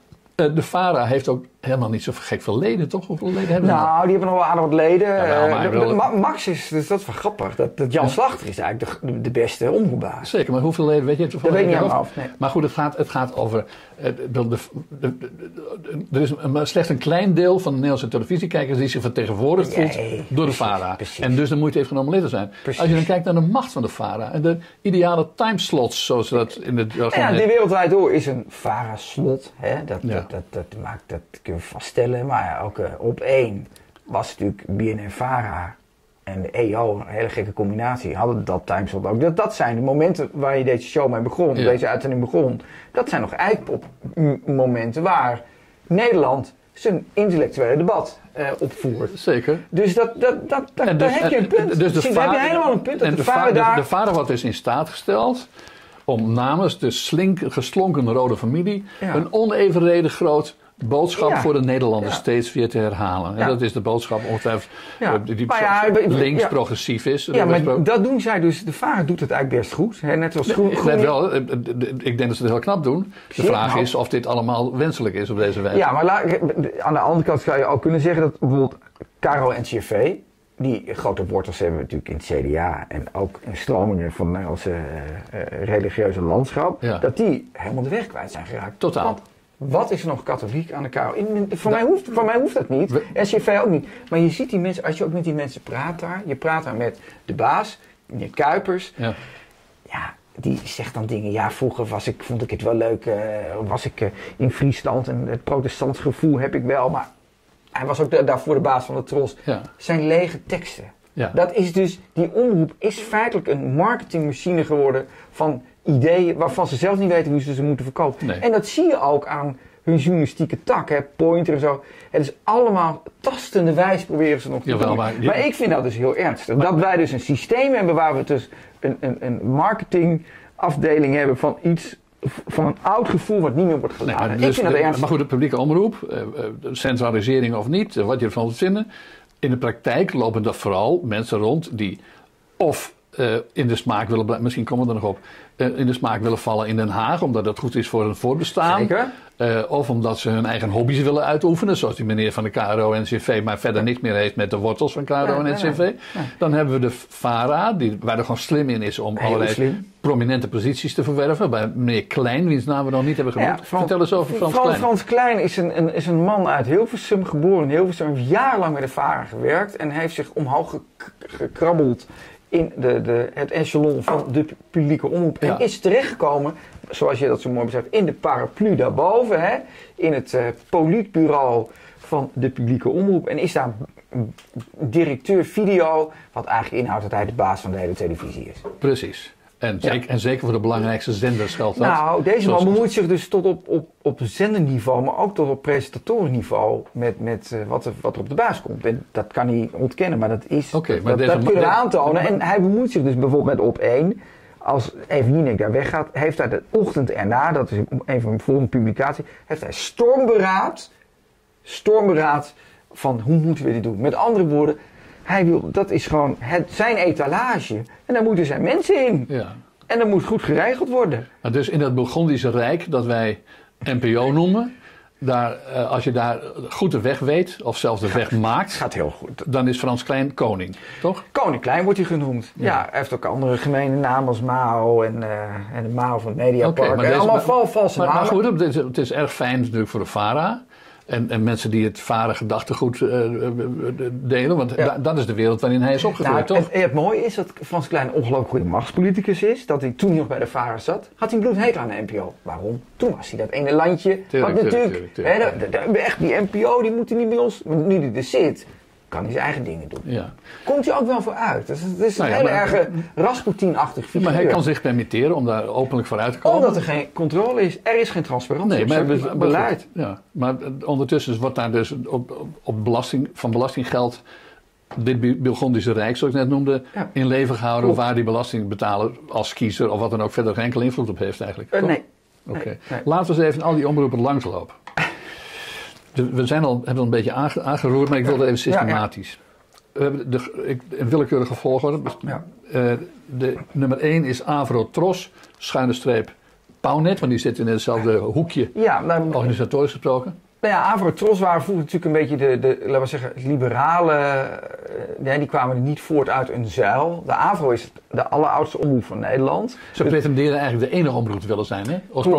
De VARA heeft ook helemaal niet zo gek veel leden, toch? Hoeveel leden hebben nou? Nou, die hebben nog wel aardig wat leden. Eh, de- de- Max is, dus dat is wel grappig. Dat, dat Jan Ja. Slachter is eigenlijk de, de beste omroepbaas. Zeker, maar hoeveel leden weet je toevallig? Dat weet ik niet nee. Maar goed, het gaat, het gaat over. eh, er is maar slechts een klein deel van de Nederlandse televisiekijkers die zich vertegenwoordigd voelt Nee, door de VARA. precies. En dus de moeite heeft genomen lid te zijn. Precies. Als je dan kijkt naar de macht van de VARA en de ideale timeslots, zoals dat in het Ja, de wereldwijd door is een VARA-slot. dat, dat, dat, maakt, dat kunnen vaststellen. Maar ja, ook op één was natuurlijk BNN-VARA en de EO, een hele gekke combinatie, hadden dat timeslot ook. Dat, dat zijn de momenten waar je deze show mee begon, Ja. deze uitzending begon. Dat zijn nog eikpop-momenten waar Nederland zijn intellectuele debat eh, opvoert. Zeker. Dus dat, dat, dat, daar heb je een punt. Dus de daar heb je helemaal een punt. Dat de de, VARA VARA, daar... de, wordt dus in staat gesteld om namens de slink, geslonken rode familie Ja. een onevenredig groot boodschap Ja. voor de Nederlanders Ja. steeds weer te herhalen. En Ja. dat is de boodschap ongetwijfeld eh, die, links progressief is. Ja, maar dat doen zij dus. De VARA doet het eigenlijk best goed. Hè? Net zoals Groen, Net wel, eh, ik denk dat ze het heel knap doen. De vraag is of dit allemaal wenselijk is op deze wijze. Ja, maar aan de andere kant zou je ook kunnen zeggen dat bijvoorbeeld Caro en CV, die grote wortels hebben natuurlijk in het CDA en ook in stromingen van het Nederlandse eh, religieuze landschap, dat die helemaal de weg kwijt zijn geraakt. Totaal. Want wat is er nog katholiek aan de in- voor, mij hoeft, voor mij hoeft dat niet. SCV ook niet. Maar je ziet die mensen, als je ook met die mensen praat daar, je praat daar met de baas, meneer Kuipers, Ja. ja, die zegt dan dingen. Ja, vroeger was ik, vond ik het wel leuk. eh, was ik eh, in Friesland en het protestants gevoel heb ik wel. Maar hij was ook da- daarvoor de baas van de Tros. Ja. Zijn lege teksten. Ja. Dat is dus, die omroep is feitelijk een marketingmachine geworden van ideeën waarvan ze zelf niet weten hoe ze ze moeten verkopen. Nee. En dat zie je ook aan hun journalistieke tak, hè, Pointer en zo. Het is allemaal tastende wijs proberen ze nog te Jawel, doen. maar ik vind dat dus heel ernstig. dat wij dus een systeem hebben waar we dus een, een, een marketingafdeling hebben van iets, van een oud gevoel wat niet meer wordt Nee, gedaan. maar, ik dus vind dat de- ernstig. maar goed, de publieke omroep, eh, eh, centralisering of niet, eh, wat je ervan wilt vinden. In de praktijk lopen er vooral mensen rond die of eh, in de smaak willen blijven, misschien komen we er nog op, eh, in de smaak willen vallen in Den Haag, omdat dat goed is voor hun voortbestaan. Zeker. Eh, of omdat ze hun eigen hobby's willen uitoefenen, zoals die meneer van de KRO en NCV, maar verder niks meer heeft met de wortels van KRO Ja. Dan hebben we de VARA, die, waar er gewoon slim in is om Heel allerlei slim. prominente posities te verwerven. Bij meneer Klein, wiens naam we nog niet hebben genoemd. Frans- Vertel eens over Frans Klein. Frans Klein is een, een, is een man uit Hilversum, geboren in Hilversum. Heeft jarenlang met de VARA gewerkt en heeft zich omhoog gek- gekrabbeld in de, de, het echelon van de publieke omroep. Ja. En is terechtgekomen zoals je dat zo mooi beschrijft, in de paraplu daarboven, hè, in het uh, politbureau van de publieke omroep. En is daar directeur video, wat eigenlijk inhoudt dat hij de baas van de hele televisie is. Precies. En, zeker, en zeker voor de belangrijkste zenders geldt dat. Nou, deze man bemoeit zich dus tot op, op, op zenderniveau, maar ook tot op presentatorenniveau met, met uh, wat, er, wat er op de baas komt. En dat kan hij ontkennen, maar dat is. Okay, maar dat, dat kunnen we aantonen. En hij bemoeit zich dus bijvoorbeeld met op één. Als even Jinek daar weggaat, heeft hij de ochtend erna, dat is een van mijn volgende publicatie, heeft hij stormberaad, stormberaad van hoe moeten we dit doen. Met andere woorden, hij wil, dat is gewoon het, zijn etalage. En daar moeten zijn mensen in. Ja. En dat moet goed geregeld worden. Nou, dus in dat Burgondische Rijk, dat wij NPO noemen, daar, eh, als je daar goed de weg weet, of zelfs de weg maakt, gaat heel goed. dan is Frans Klein koning, toch? Koning Klein wordt hij genoemd. Ja, hij heeft ook andere gemene namen als Mao en, uh, en de Mao van het Mediapark. Okay, allemaal maar, valse maar, maar, goed, het is, het is erg fijn natuurlijk voor de VARA. En, en mensen die het varen gedachtegoed uh, delen. Want dat is de wereld waarin hij is opgegroeid, nou, toch? Het, het, mooie is dat Frans Klein een ongelooflijk goede machtspoliticus is. Dat hij toen nog bij de varen zat, had hij een bloedhekel aan de NPO. Waarom? Toen was hij dat ene landje. Tuurlijk, wat natuurlijk, tuurlijk, echt, die NPO die moet niet bij ons. Maar nu hij er zit, kan hij zijn eigen dingen doen. Ja. Komt hij ook wel voor uit. Dus het is nou een hele erg Rasputin-achtig figuur. Maar hij kan zich permitteren om daar openlijk voor uit te komen. Omdat er geen controle is. Er is geen transparantie. Nee, maar, maar, beleid. ja, maar ondertussen wordt daar dus op, op belasting, van belastinggeld dit Burgondische Rijk, zoals ik net noemde, in leven gehouden. Waar die belasting betalen als kiezer of wat dan ook verder geen enkele invloed op heeft eigenlijk. Uh, nee. Oké. Laten we eens even al die omroepen langslopen we zijn al, hebben al een beetje aangeroerd, maar ik wilde even systematisch. We hebben de, ik, een willekeurige volgorde. Uh, de, nummer 1 is Avro Tros, schuine streep Pauwnet, want die zit in hetzelfde hoekje, ja, maar, organisatorisch gesproken. Nou ja, Avro Tros waren vroeger natuurlijk een beetje de, de laten we zeggen, liberale. Nee, eh, die kwamen niet voort uit een zuil. De Avro is de alleroudste omroep van Nederland. Ze dus, pretenderen eigenlijk de enige omroep te willen zijn, hè?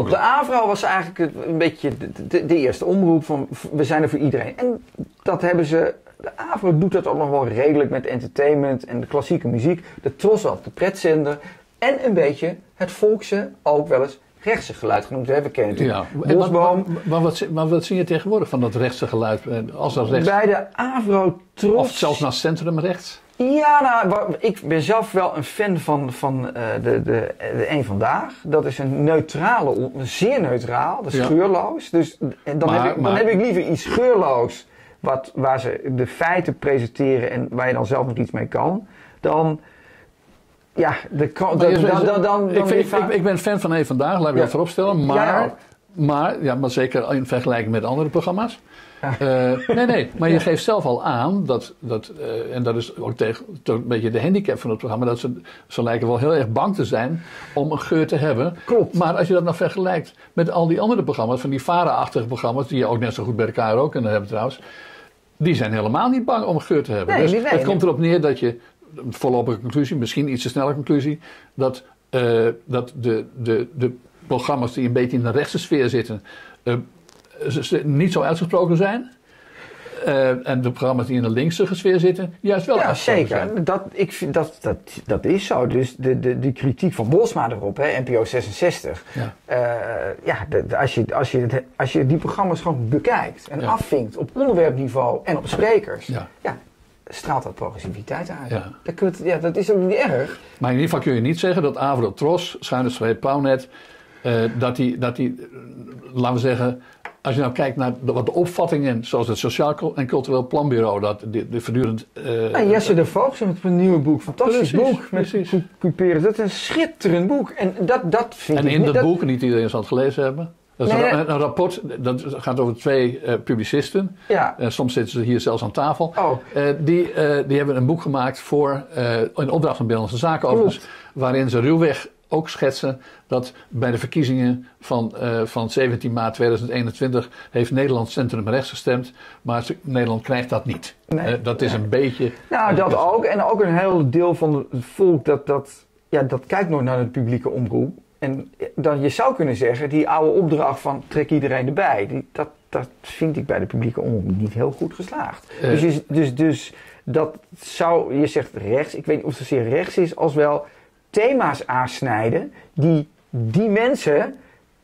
De Avro was eigenlijk een beetje de, de, eerste omroep van we zijn er voor iedereen. En dat hebben ze. De Avro doet dat ook nog wel redelijk met entertainment en de klassieke muziek. De Tros had de pretzender. En een beetje het volkse ook wel eens rechtse geluid genoemd. Hè? We kennen natuurlijk ja. Bosboom. Maar, wat, maar wat zie je tegenwoordig van dat rechtse geluid? Als dat rechts... Bij de Avro Tros... Of zelfs naar centrum rechts? Ja, nou, ik ben zelf wel een fan van, van uh, de, de, de Eén Vandaag. Dat is een neutrale, zeer neutraal, dat is geurloos. Dus dan, heb ik, dan heb ik liever iets geurloos, wat, waar ze de feiten presenteren en waar je dan zelf nog iets mee kan, dan ja, de, dan, dan, dan, ik, ik, ik, ben fan van Eén Vandaag, laat ik dat vooropstellen. Maar, maar, ja, maar zeker in vergelijking met andere programma's. Uh, nee, nee, maar je geeft zelf al aan dat, dat uh, en dat is ook tegen, een beetje de handicap van het programma, dat ze, ze lijken wel heel erg bang te zijn om een geur te hebben. Klopt. Maar als je dat nou vergelijkt met al die andere programma's, van die vara-achtige programma's, die je ook net zo goed bij elkaar ook kunnen hebben trouwens, die zijn helemaal niet bang om een geur te hebben. Nee, dus het komt erop neer dat je voorlopige conclusie, misschien iets te snelle conclusie, dat, uh, dat de, de, de programma's die een beetje in de rechtse sfeer zitten, uh, niet zo uitgesproken zijn. Uh, en de programma's die in de linkse sfeer zitten, juist wel ja, zeker. Dat, ik dat, dat, dat is zo. Dus de, de, de kritiek van Bosma erop, hè, NPO 66. Ja, ja de, als, je, als, je, als je die programma's gewoon bekijkt en afvinkt op onderwerpniveau en op sprekers. Ja. ja straalt dat progressiviteit uit. Ja. Dat, ja, dat is ook niet erg. Maar in ieder geval kun je niet zeggen dat Avro Tros, schuine streep Pauwnet, uh, dat die, dat die, laten we zeggen, als je nou kijkt naar de, wat de opvattingen, zoals het Sociaal en Cultureel Planbureau, dat de, de voortdurend. Uh, Jesse de Vogels met een nieuwe boek, fantastisch boek. Met. Dat is een schitterend boek. En dat, dat vind en ik. En in dat, boek, niet iedereen zal het gelezen hebben. Dat is een, een, rapport, dat gaat over twee uh, publicisten. Ja. Uh, soms zitten ze hier zelfs aan tafel. Oh. Uh, die, die hebben een boek gemaakt voor, in opdracht van Binnenlandse Zaken overigens, waarin ze ruwweg ook schetsen dat bij de verkiezingen van, van 17 maart 2021 heeft Nederland centrum rechts gestemd, maar Nederland krijgt dat niet. Nee. dat is een beetje... Nou, dat ook. En ook een heel deel van het volk dat, dat, ja, dat kijkt nog naar het publieke omroep. En dan, je zou kunnen zeggen, die oude opdracht van trek iedereen erbij, die, dat, dat vind ik bij de publieke omroep niet heel goed geslaagd. Uh. Dus, dus, dus dat zou, je zegt rechts, ik weet niet of het zozeer rechts is, als wel thema's aansnijden die die mensen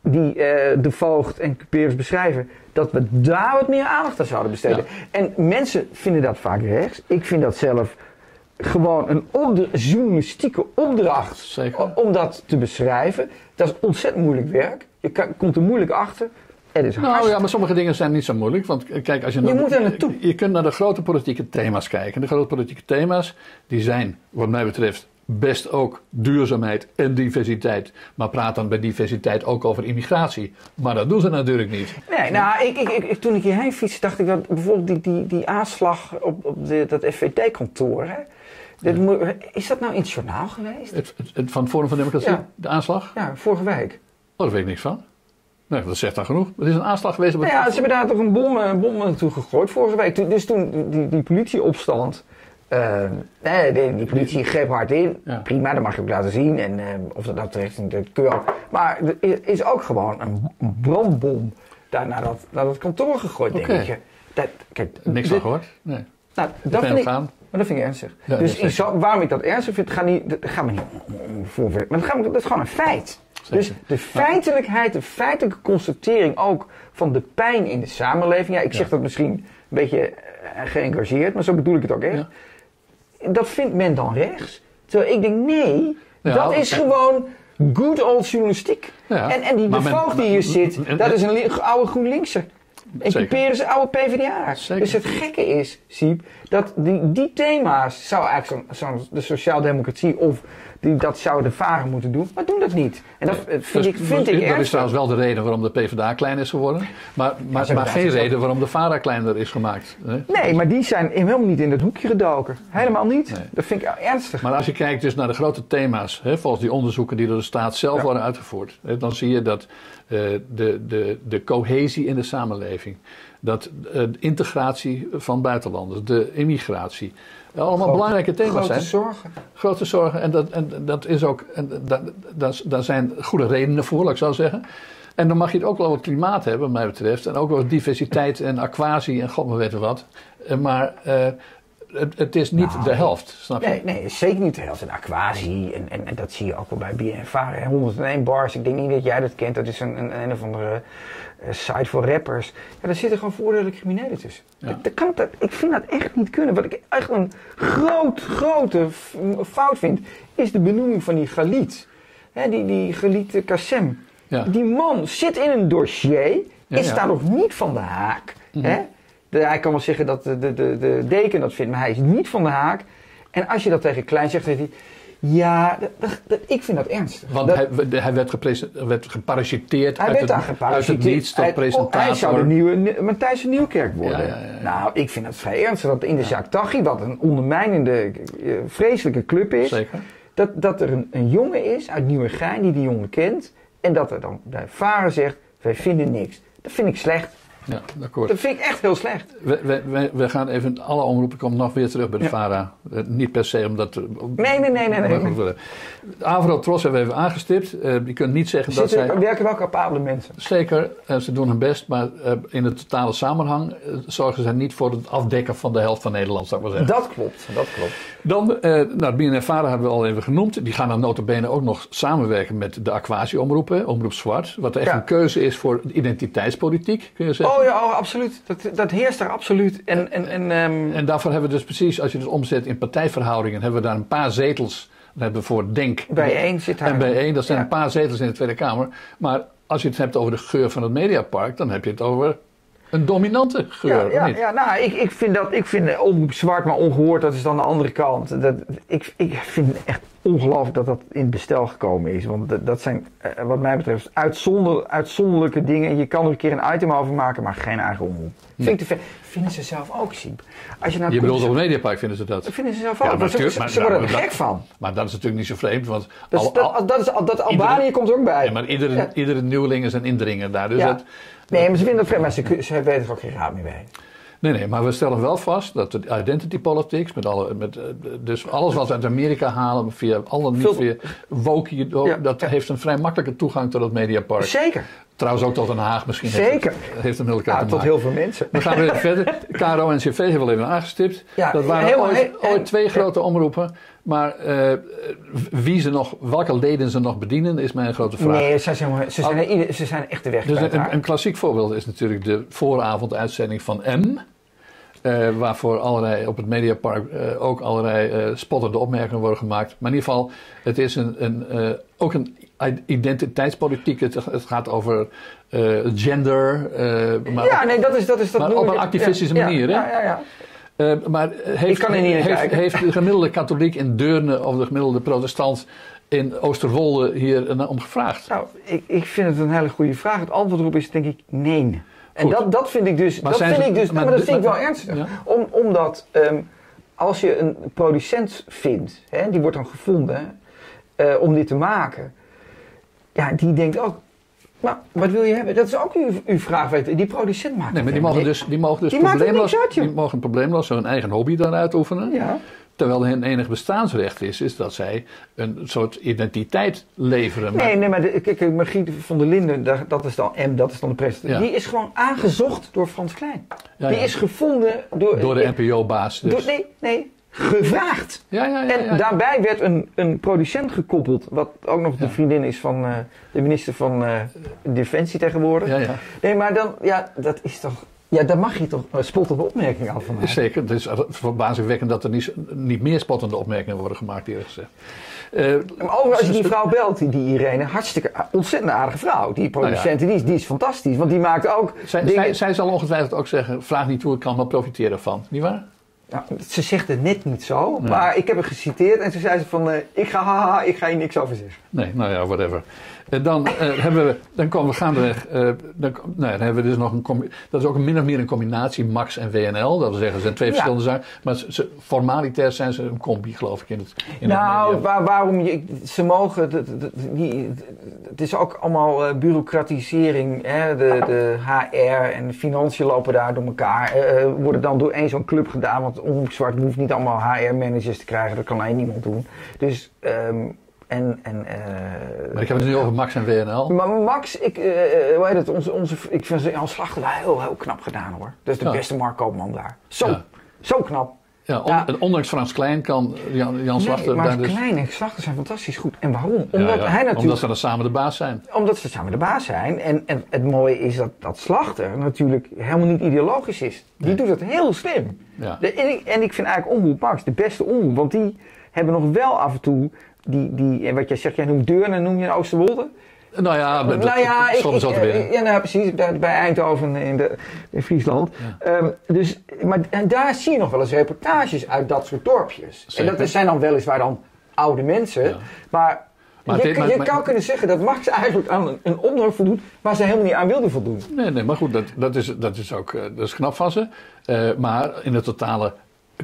die eh, de voogd en Cuperus beschrijven, dat we daar wat meer aandacht aan zouden besteden. En mensen vinden dat vaak rechts. Ik vind dat zelf gewoon een opdra- journalistieke opdracht Zeker. om dat te beschrijven. Dat is ontzettend moeilijk werk. Je kan, komt er moeilijk achter. Het is Nou hartstikke- ja, maar sommige dingen zijn niet zo moeilijk. Want eh, kijk, als je, Je naar- moet naartoe. Je kunt naar de grote politieke thema's kijken. De grote politieke thema's, die zijn, wat mij betreft, best ook duurzaamheid en diversiteit. Maar praat dan bij diversiteit ook over immigratie. Maar dat doen ze natuurlijk niet. Nee, nou, ik, ik, ik, toen ik hierheen fietste, dacht ik dat bijvoorbeeld die, die, die aanslag op, op de, dat FVD-kantoor. Moet- Is dat nou in het journaal geweest? Het, het, het- van het Forum van Democratie, Ja. de aanslag? Ja, vorige week. Oh, daar weet ik niks van. Nee, dat zegt dan genoeg. Het is een aanslag geweest op het... Nou ja, ze hebben daar toch een bom, eh, bom naartoe gegooid vorige week. Dus toen die, die politieopstand. eh, nee, die, die politie greep hard in. Ja. Prima, dat mag je ook laten zien. En eh, of dat nou terecht is, dat kun je. Maar er is- ook gewoon een een brandbom daar naar dat, naar dat kantoor gegooid, denk ik. Dat, kijk, Niks dit- van gehoord. Nee. Nou, Dat vind ik. Maar dat vind ik ernstig. Ja, dus waarom ik dat ernstig vind, gaat niet, dat gaat me niet om- om voorwerp. Maar dat, gaat me- dat is gewoon een feit. Zeker. Dus de feitelijkheid, de feitelijke constatering ook van de pijn in de samenleving. Ja, ik zeg Ja. dat misschien een beetje eh, geëngageerd, maar zo bedoel ik het ook echt. Ja. Dat vindt men dan rechts. Terwijl ik denk, nee, dat is gewoon good old journalistiek. En, en die bevoogd die hier zit, dat is een oude GroenLinkser. En Zeker. Cuper is een oude PvdA. Zeker. Dus het gekke is, Siep, dat die, die thema's zou eigenlijk zo'n zo'n de sociaaldemocratie of die, dat zou de varen moeten doen, maar doen dat niet. En dat eh, vind Dus ik, vind ik dat is trouwens wel de reden waarom de PvdA klein is geworden. Maar, maar, maar geen reden waarom de VARA kleiner is gemaakt. hè? Nee, maar die zijn helemaal niet in dat hoekje gedoken. Helemaal niet. Nee. Dat vind ik ernstig. Maar als je kijkt dus naar de grote thema's, hè, volgens die onderzoeken die door de staat zelf Ja. worden uitgevoerd, hè, dan zie je dat eh, de, de, de cohesie in de samenleving, dat eh, de integratie van buitenlanders, de immigratie, allemaal Grote- belangrijke thema's Grote zijn. zorgen. Grote zorgen en dat, en dat is ook, en dat, dat, daar zijn goede redenen voor, laat ik zo zeggen. En dan mag je het ook wel wat klimaat hebben, wat mij betreft. En ook wel diversiteit en aquatie en god maar weten wat. Eh, Maar eh, het, het is niet Nou, de helft, snap je? Nee, nee, zeker niet de helft. En aquatie, en, en, en dat zie je ook wel bij BNVAR. hè. 101 bars, ik denk niet dat jij dat kent. Dat is een, een, een of andere eh, site voor rappers. Ja, daar zitten gewoon voordelen criminelen tussen. Ja. Dat, dat kan, dat, ik vind dat echt niet kunnen. Wat ik echt een groot, grote fout vind, is de benoeming van die Galit. Hè, die, die Galit Kassem. Ja. Die man zit in een dossier, Ja, is daar nog niet van de haak. hè? De, hij kan wel zeggen dat de, de, de, de deken dat vindt, maar hij is niet van de haak. En als je dat tegen Klein zegt, zegt hij... Ja, dat, dat- dat- ik vind dat ernstig. Want hij, hij werd, werd geparachuteerd hij uit, werd het, uit het niets tot Hij- presentator. Hij zou de nieuwe Ni- Matthijs van Nieuwkerk worden. Ja, ja, ja, ja. Nou, ik vind dat vrij ernstig. Dat in de Jacques Taghi, wat een ondermijnende, eh, vreselijke club is... Zeker. Dat, dat er een, een jongen is uit Nieuwegein die die jongen kent... en dat er dan de vader zegt, wij vinden niks. Dat vind ik slecht. Ja, akkoord. Dat vind ik echt heel slecht. We, we, we, we gaan even, alle omroepen komen nog weer terug bij de. VARA. Eh, niet per se omdat... Nee, nee, nee, nee, nee. We- Avro Tros hebben we even aangestipt. Eh, je kunt niet zeggen dat zij... werken wel capabele mensen. Zeker, eh, ze doen hun best, maar in de totale samenhang zorgen ze niet voor het afdekken van de helft van Nederland, zou ik maar zeggen. Dat klopt, dat klopt. Dan, nou, BNN-Vara hebben we al even genoemd. Die gaan dan notabene ook nog samenwerken met de Aquatie-omroepen, Omroep Zwart. Wat echt Ja. een keuze is voor identiteitspolitiek, kun je zeggen. Oh ja, oh, absoluut. Dat, dat heerst daar absoluut. En, en, en, ehm, En daarvoor hebben we dus precies, als je het omzet in partijverhoudingen, hebben we daar een paar zetels. Dat hebben we voor Denk. Bijeen zit daar. En bijeen, dat zijn Ja. een paar zetels in de Tweede Kamer. Maar als je het hebt over de geur van het Mediapark, dan heb je het over een dominante geur, ja, ja, ja, nou, ik, ik vind dat, ik vind omroep zwart, maar ongehoord, dat is dan de andere kant. Dat, ik, ik vind echt ongelooflijk dat dat in het bestel gekomen is. Want dat, dat zijn, eh, wat mij betreft, uitzonder, uitzonderlijke dingen. Je kan er een keer een item over maken, maar geen eigen omroep. Vind ik te ver. Vinden ze zelf ook, Siep. Als je naar Je bedoelt op het Mediapark vinden ze dat. Vinden ze zelf Ja, ook. maar ze, maar- worden er gek van. Maar dat is natuurlijk niet zo vreemd, want... Dat, is, al- dat, al- dat, is, dat Albanië komt er ook bij. ja, maar iedere, Ja. iedere nieuweling is een indringer daar. Dus dat, Nee, maar ze vinden dat vreemd, maar ze, ze weten er ook geen raad meer bij. nee, nee, maar we stellen wel vast dat de identity politics, met alle, met, eh, dus alles wat we uit Amerika halen, via alle niet via woke, Ja, dat ja. heeft een vrij makkelijke toegang tot het Mediapark. Zeker. Trouwens ook tot Den Haag misschien. Zeker. Heeft, een hele ja, tot heel veel mensen. We gaan weer verder. KRO en CV hebben we even aangestipt. Ja, dat waren heel, ooit, heel, ooit twee grote omroepen. Maar uh, wie ze nog, welke leden ze nog bedienen, is mijn grote vraag. Nee, ze zijn, ze zijn, ze zijn echt de weg dus een, een, klassiek voorbeeld is natuurlijk de vooravonduitzending van M. Uh, waarvoor allerlei, op het Mediapark uh, ook allerlei spottende opmerkingen worden gemaakt. Maar in ieder geval, het is een, een ook een identiteitspolitiek. Het, het gaat over gender. maar ja, nee, dat is, dat is dat maar op een activistische manier. Ja, ja, ja. Uh, maar heeft, heeft, heeft, de gemiddelde katholiek in Deurne of de gemiddelde protestant in Oosterwolde hier om gevraagd? Nou, ik, ik vind het een hele goede vraag. Het antwoord erop is denk ik nee. En dat, dat vind ik dus, dat vind ik dus maar, maar dat vind ik wel ernstig. Om, omdat um, als je een producent vindt, hè, die wordt dan gevonden uh, om dit te maken. Ja, die denkt ook, maar wat wil je hebben? Dat is ook uw, uw vraag. Weet, die producent maakt Nee, maar die mogen dus, die mogen dus die probleemloos, uit, die mogen probleemloos hun eigen hobby daaruit oefenen. Ja. Terwijl hun enig bestaansrecht is, is dat zij een soort identiteit leveren. Nee, nee, maar de, kijk, Margriet van der Linden, dat is dan M, dat is dan de president. Die is gewoon aangezocht door Frans Klein. Ja, die is gevonden door... Door de NPO-baas dus. nee, nee, gevraagd. Ja, ja, ja, en daarbij werd een, een producent gekoppeld, wat ook nog de vriendin is van uh, de minister van uh, Defensie tegenwoordig. Ja, ja. Nee, maar dan, ja, dat is toch... Ja, daar mag je toch spottende opmerkingen af van maken. Zeker. Het is verbazingwekkend dat er niet, niet meer spottende opmerkingen worden gemaakt, eerlijk gezegd. Uh, maar als je die vrouw belt, die, die Irene, hartstikke ontzettend aardige vrouw. Die producent, nou ja. die, is, die is fantastisch. Want die maakt ook. Zij, dingen... zij, zij, zal ongetwijfeld ook zeggen: vraag niet hoe ik kan, maar profiteren van. Niet Nou, ze zegt het net niet zo, maar ik heb haar geciteerd en toen zei ze van, uh, ik ga haha, ik ga hier niks over zeggen. Nee, nou ja, whatever. Uh, dan, uh, hebben we, dan komen we gaandeweg, dan, nou, dan hebben we dus nog een, dat is ook min of meer een combinatie Max en WNL. Dat wil zeggen, ze zijn twee ja. verschillende zaken, maar ze, formalitair zijn ze een combi, geloof ik, in het in Nou, het waar, waarom, je, ze mogen, het is ook allemaal bureaucratisering, hè? De, de HR en de financiën lopen daar door elkaar, worden dan door één zo'n club gedaan, want Omroep Zwart hoeft niet allemaal HR-managers te krijgen, dat kan alleen niemand doen. Dus, um, en... en uh, maar ik heb het nu over Max en WNL. Maar Max, ik, uh, hoe heet het, onze, onze, ik vind Jan Slachter wel heel, heel knap gedaan hoor. Dat is de ja. beste Mark Koopman daar. Zo, ja. zo knap. Ja, on, ja, ondanks Frans Klein kan Jan, Jan Slachter... Nee, maar dus... Klein en Slachter zijn fantastisch goed. En waarom? Omdat hij natuurlijk... Omdat ze dan samen de baas zijn. Omdat ze samen de baas zijn. En, en het mooie is dat, dat Slachter natuurlijk helemaal niet ideologisch is. Die nee. doet het heel slim. Ja. De, en, ik, en ik vind eigenlijk Omroep Max de beste omroep. Want die hebben nog wel af en toe... Die, die, en wat jij zegt, jij noemt Deurne, noem je Oosterwolde? Nou ja, nou ja, ik, soms ik, weer. Ja, nou, precies. Bij, Eindhoven in, de, in Friesland. Ja. Um, dus, maar, en daar zie je nog wel eens reportages uit dat soort dorpjes. Zeker. En dat zijn dan weliswaar dan oude mensen. Ja. Maar, maar, je, maar, je maar, kan kunnen zeggen dat Max eigenlijk aan een, een opdracht voldoet waar ze helemaal niet aan wilden voldoen. Nee, nee, maar goed, dat, dat, is, dat is ook uh, dat is knap van ze. Uh, maar in het totale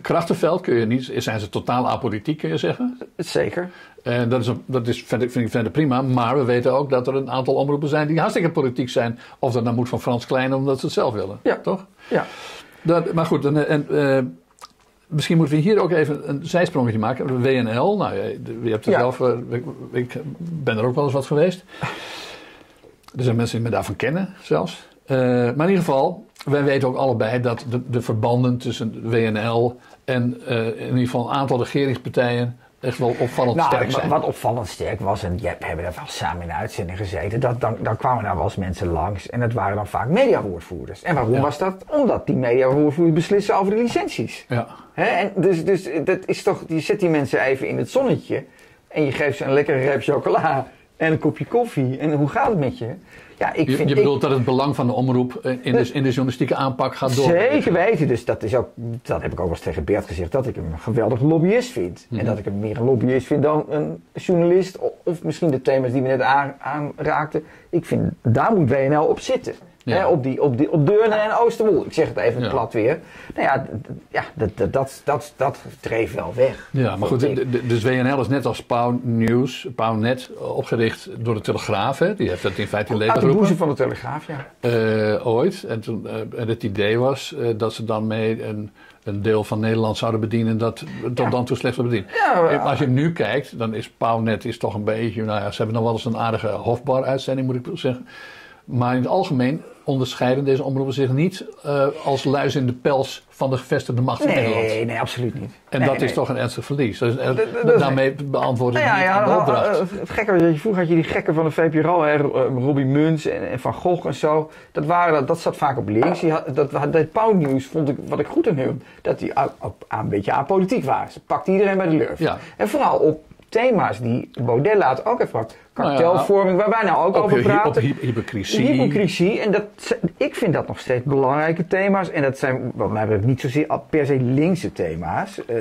krachtenveld kun je niet, zijn ze totaal apolitiek, kun je zeggen. Zeker. En dat, is, dat is, vind, ik, vind ik verder prima. Maar we weten ook dat er een aantal omroepen zijn die hartstikke politiek zijn. Of dat nou moet van Frans Klein, omdat ze het zelf willen. Ja. Toch? Ja. Dat, maar goed, en, en uh, misschien moeten we hier ook even een zijsprongetje maken. WNL, nou, je, je hebt er Ja. zelf, uh, ik, ik ben er ook wel eens wat geweest. Er zijn mensen die me daarvan kennen zelfs. Uh, maar in ieder geval, wij weten ook allebei dat de, de verbanden tussen WNL en uh, in ieder geval een aantal regeringspartijen echt wel opvallend Nou, sterk zijn. wat opvallend sterk was, en we hebben er wel samen in de uitzending gezeten, dat, dan, dan kwamen daar wel eens mensen langs en dat waren dan vaak mediawoordvoerders. En waarom Ja. was dat? Omdat die mediawoordvoerders beslissen over de licenties. Ja. Hè? En dus, dus dat is toch, je zet die mensen even in het zonnetje en je geeft ze een lekkere reep chocola en een kopje koffie. En hoe gaat het met je? Ja, ik Je, vind, je ik- bedoelt dat het belang van de omroep in de, in de journalistieke aanpak gaat door. Zeker weten. Dus dat is ook, dat heb ik ook wel eens tegen Bert gezegd, dat ik hem een geweldige lobbyist vind. Mhm. En dat ik hem meer een lobbyist vind dan een journalist. Of misschien de thema's die we net aan- aanraakten. Ik vind, daar moet WNL op zitten. Ja. Hè, op, die, op, die, op Deurne en Oosterwol. Ik zeg het even Ja. plat weer. Nou ja, ja dat, dat, dat, dat, dat dreef wel weg. Ja, maar goed, de- dus WNL is net als Pauw News, Pauw Net, opgericht door de Telegraaf. Hè? Die heeft dat in feite in leven Uit de boezem geroepen. van de Telegraaf, ja. Eh, ooit. En, toen, eh, en het idee was eh, dat ze dan mee een, een deel van Nederland zouden bedienen dat tot dan toe slechts werd bediend. Ja, Eh, Als je nu kijkt, dan is Pauwnet is toch een beetje, nou ja, ze hebben nog wel eens een aardige hofbar-uitzending, moet ik zeggen. Maar in het algemeen onderscheiden deze omroepen zich niet uh, als luis in de pels van de gevestigde macht nee, in Nederland. Nee, nee, absoluut niet. En nee, dat nee. is toch een ernstig verlies. Dus, uh, de, daarmee beantwoord ik nou ja, de opdracht. Uh, het gekke was, vroeger had je die gekken van de VPRO, hè, Robbie Muns en, en, Van Gogh en zo. Dat, waren, dat zat vaak op links. Die had, dat, dat Pauw Nieuws vond ik, wat ik goed aan hem, dat die op, een beetje aan politiek waren. Ze pakte iedereen bij de lurf. Ja. En vooral op thema's die Baudet later ook heeft gehad. Kartelvorming, waar wij nou ook op over praten. Op hypocrisie. Hypocrisie. En dat, ik vind dat nog steeds belangrijke thema's. En dat zijn, wat mij betreft, niet zozeer per se linkse thema's. Uh,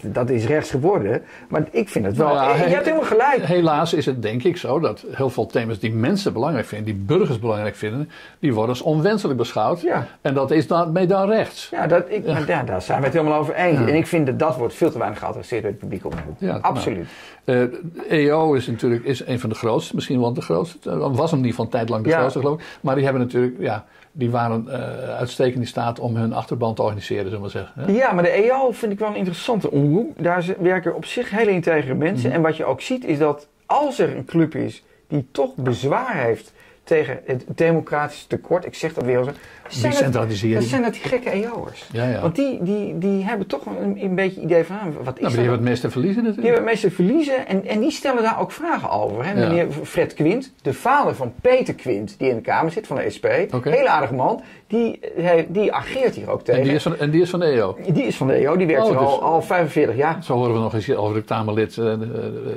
dat is rechts geworden. Maar ik vind het wel. Nou ja, je hebt helemaal gelijk. Helaas is het denk ik zo dat heel veel thema's die mensen belangrijk vinden, die burgers belangrijk vinden, die worden als onwenselijk beschouwd. Ja. En dat is daarmee dan rechts. Ja, dat, ik, ja. ja. daar zijn we het helemaal over eens. En ik vind dat dat wordt veel te weinig geadresseerd door het publiek omroep. Ja, Absoluut. Nou, uh, EO is natuurlijk is een van de grootste, misschien wel de grootste. Dat was hem niet van tijd lang de Ja. grootste geloof ik. Maar die hebben natuurlijk, ja, die waren uh, uitstekend in staat om hun achterban te organiseren, zullen we maar zeggen. hè? Ja, maar de EO vind ik wel een interessante omroep. Daar werken op zich hele integere mensen. Mhm. En wat je ook ziet is dat als er een club is die toch bezwaar heeft tegen het democratisch tekort, ik zeg dat weer zo, Die zijn dat, centralisering. dat zijn dat die gekke EO'ers. Ja, ja. Want die, die, die hebben toch een, een beetje idee van, ah, wat is Nou, maar die dat? hebben het meeste verliezen Die natuurlijk. hebben het meeste verliezen en, en die stellen daar ook vragen over. Hè? Ja. Meneer Fred Quint, de vader van Peter Quint, die in de Kamer zit van de SP, Oké. heel aardige man, die, hij- die ageert hier ook tegen. En die is van, en die is van de EO. Die is van de EO, die werkt Oh, er al, dus- al 45 jaar. Zo horen we nog eens over de Kamerlid eh, eh,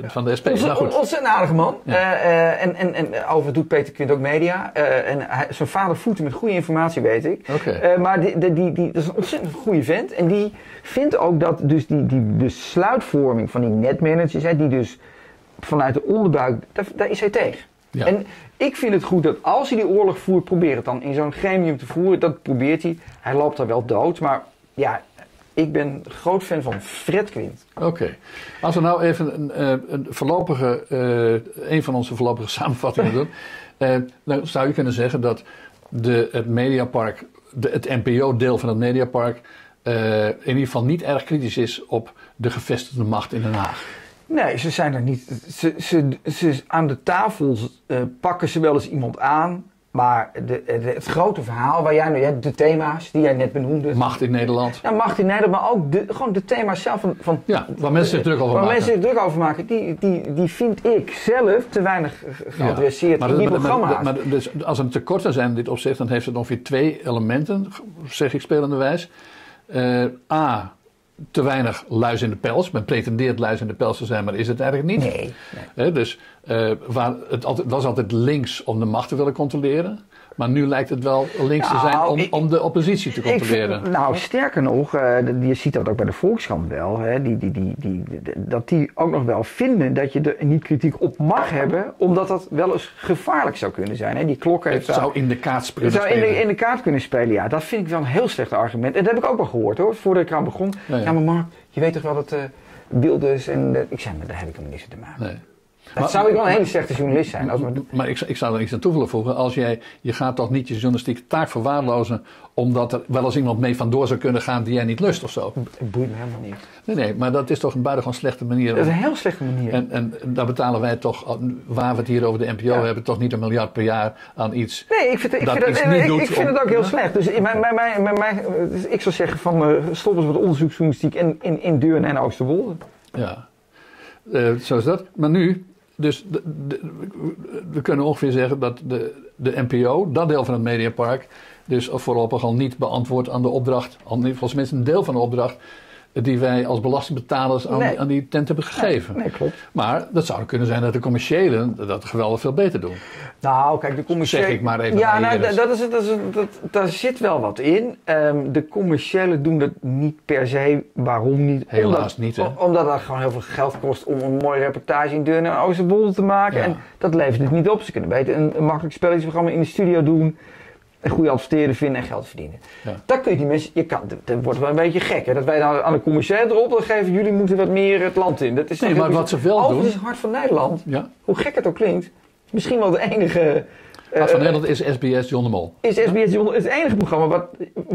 van de SP. Onze, Nou goed. ontzettend aardige man. Eh, eh, en, en, en overigens doet Peter Quint ook media. Eh, en hij, zijn vader voedt hem met goede informatie, weet ik. Oké. Eh, maar die, die, die, die, dat is een ontzettend goede vent. En die vindt ook dat dus die, die besluitvorming van die netmanagers, hè, die dus vanuit de onderbuik, daar, daar is hij tegen. Ja. En ik vind het goed dat als hij die oorlog voert, probeer het dan in zo'n gremium te voeren. Dat probeert hij. Hij loopt daar wel dood, maar ja, ik ben groot fan van Fred Quint. Oké. Als we nou even een, eh, een voorlopige, een van onze voorlopige samenvattingen doen. Eh, dan zou je kunnen zeggen dat de, het Mediapark, de, het NPO-deel van het Mediapark, eh, in ieder geval niet erg kritisch is op de gevestigde macht in Den Haag. Nee, ze zijn er niet. Ze, ze, ze, aan de tafel eh, pakken ze wel eens iemand aan. Maar de, de- het grote verhaal waar jij nu hebt, de thema's die jij net benoemde. Macht in Nederland. Ja, mag in Nederland, maar ook de, gewoon de thema's zelf van. van Ja, waar mensen zich druk over waar maken. mensen zich druk over maken, die, die, die vind ik zelf te weinig ge- geadresseerd maar, in die maar- programma's. maar- dus als er tekorten zijn in dit opzicht, dan heeft het ongeveer twee elementen, zeg ik spelenderwijs. Eh A, te weinig luis in de pels. Men pretendeert luis in de pels te zijn, maar is het eigenlijk niet. nee, dus eh, waar het altijd, was altijd links om de macht te willen controleren. Maar nu lijkt het wel links te zijn Nou, om, ik- om de oppositie te vind- controleren. nou, sterker nog, eh, je ziet dat ook bij de Volkskrant wel, hè, die, die, die, die, dat die ook nog wel vinden dat je er niet kritiek op mag hebben, omdat dat wel eens gevaarlijk zou kunnen zijn. Hè. Die klok het heeft zou in de kaart Het springen. zou in de, in de kaart kunnen spelen, ja. Dat vind ik wel een heel slecht argument. En dat heb ik ook wel gehoord hoor, voordat ik eraan begon. Ja, Ja, ja. maar Mark, je weet toch wel dat eh Wilders en... ik zei, maar daar heb ik helemaal niks te maken. Nee. Dat Maar- zou ik wel een hele slechte journalist zijn. Als we, Maar ik, ik zou er iets aan toe willen voegen. Als jij, je gaat toch niet je journalistieke taak verwaarlozen. omdat er wel eens iemand mee vandoor zou kunnen gaan die jij niet lust of zo. het boeit me helemaal niet. Nee, nee, maar dat is toch een buitengewoon slechte manier. Dat is een heel slechte manier. En, en daar betalen wij toch, waar we het hier over de NPO Ja. hebben, toch niet een miljard per jaar aan iets. Nee, ik vind, ik dat vind, iets het, niet ik, doet ik vind om- het ook heel slecht. Dus mijn, mijn, mijn, dus ik zou zeggen van eh stop eens met onderzoeksjournalistiek in, in, in Deurne en Oosterwolde. Ja, Eh, zo is dat. Maar nu, dus we kunnen ongeveer zeggen dat de, de NPO, dat deel van het Mediapark, dus voorlopig al niet beantwoordt aan de opdracht, al niet, volgens mij een deel van de opdracht, die wij als belastingbetalers aan, Nee. aan die tent hebben gegeven. Nee, klopt. Maar dat zou kunnen zijn dat de commerciëlen dat geweldig veel beter doen. Nou, kijk, de commerciële... Zeg ik maar even Ja, nou, dat is, het- dat is, dat, daar zit wel wat in. Ehm, de commerciële doen dat niet per se. Waarom niet? Helaas omdat, niet, hè? Omdat het gewoon heel veel geld kost om een mooie reportage in Deurne en Oosterwolde te maken. Ja. En dat levert het niet op. Ze kunnen beter een, een makkelijk spelletjesprogramma in de studio doen. Een goede adverteerder vinden en geld verdienen. Ja. Dan kun je die mensen... Je kan, dat wordt wel een beetje gek, hè? Dat wij dan aan de commerciële erop dan geven... jullie moeten wat meer het land in. Dat is Nee, maar wat ze wel doen- is het Hart van Nederland Ja, hoe gek het ook klinkt, misschien wel de enige Hart van Nederland is SBS John de Mol. Is SBS John het enige programma wat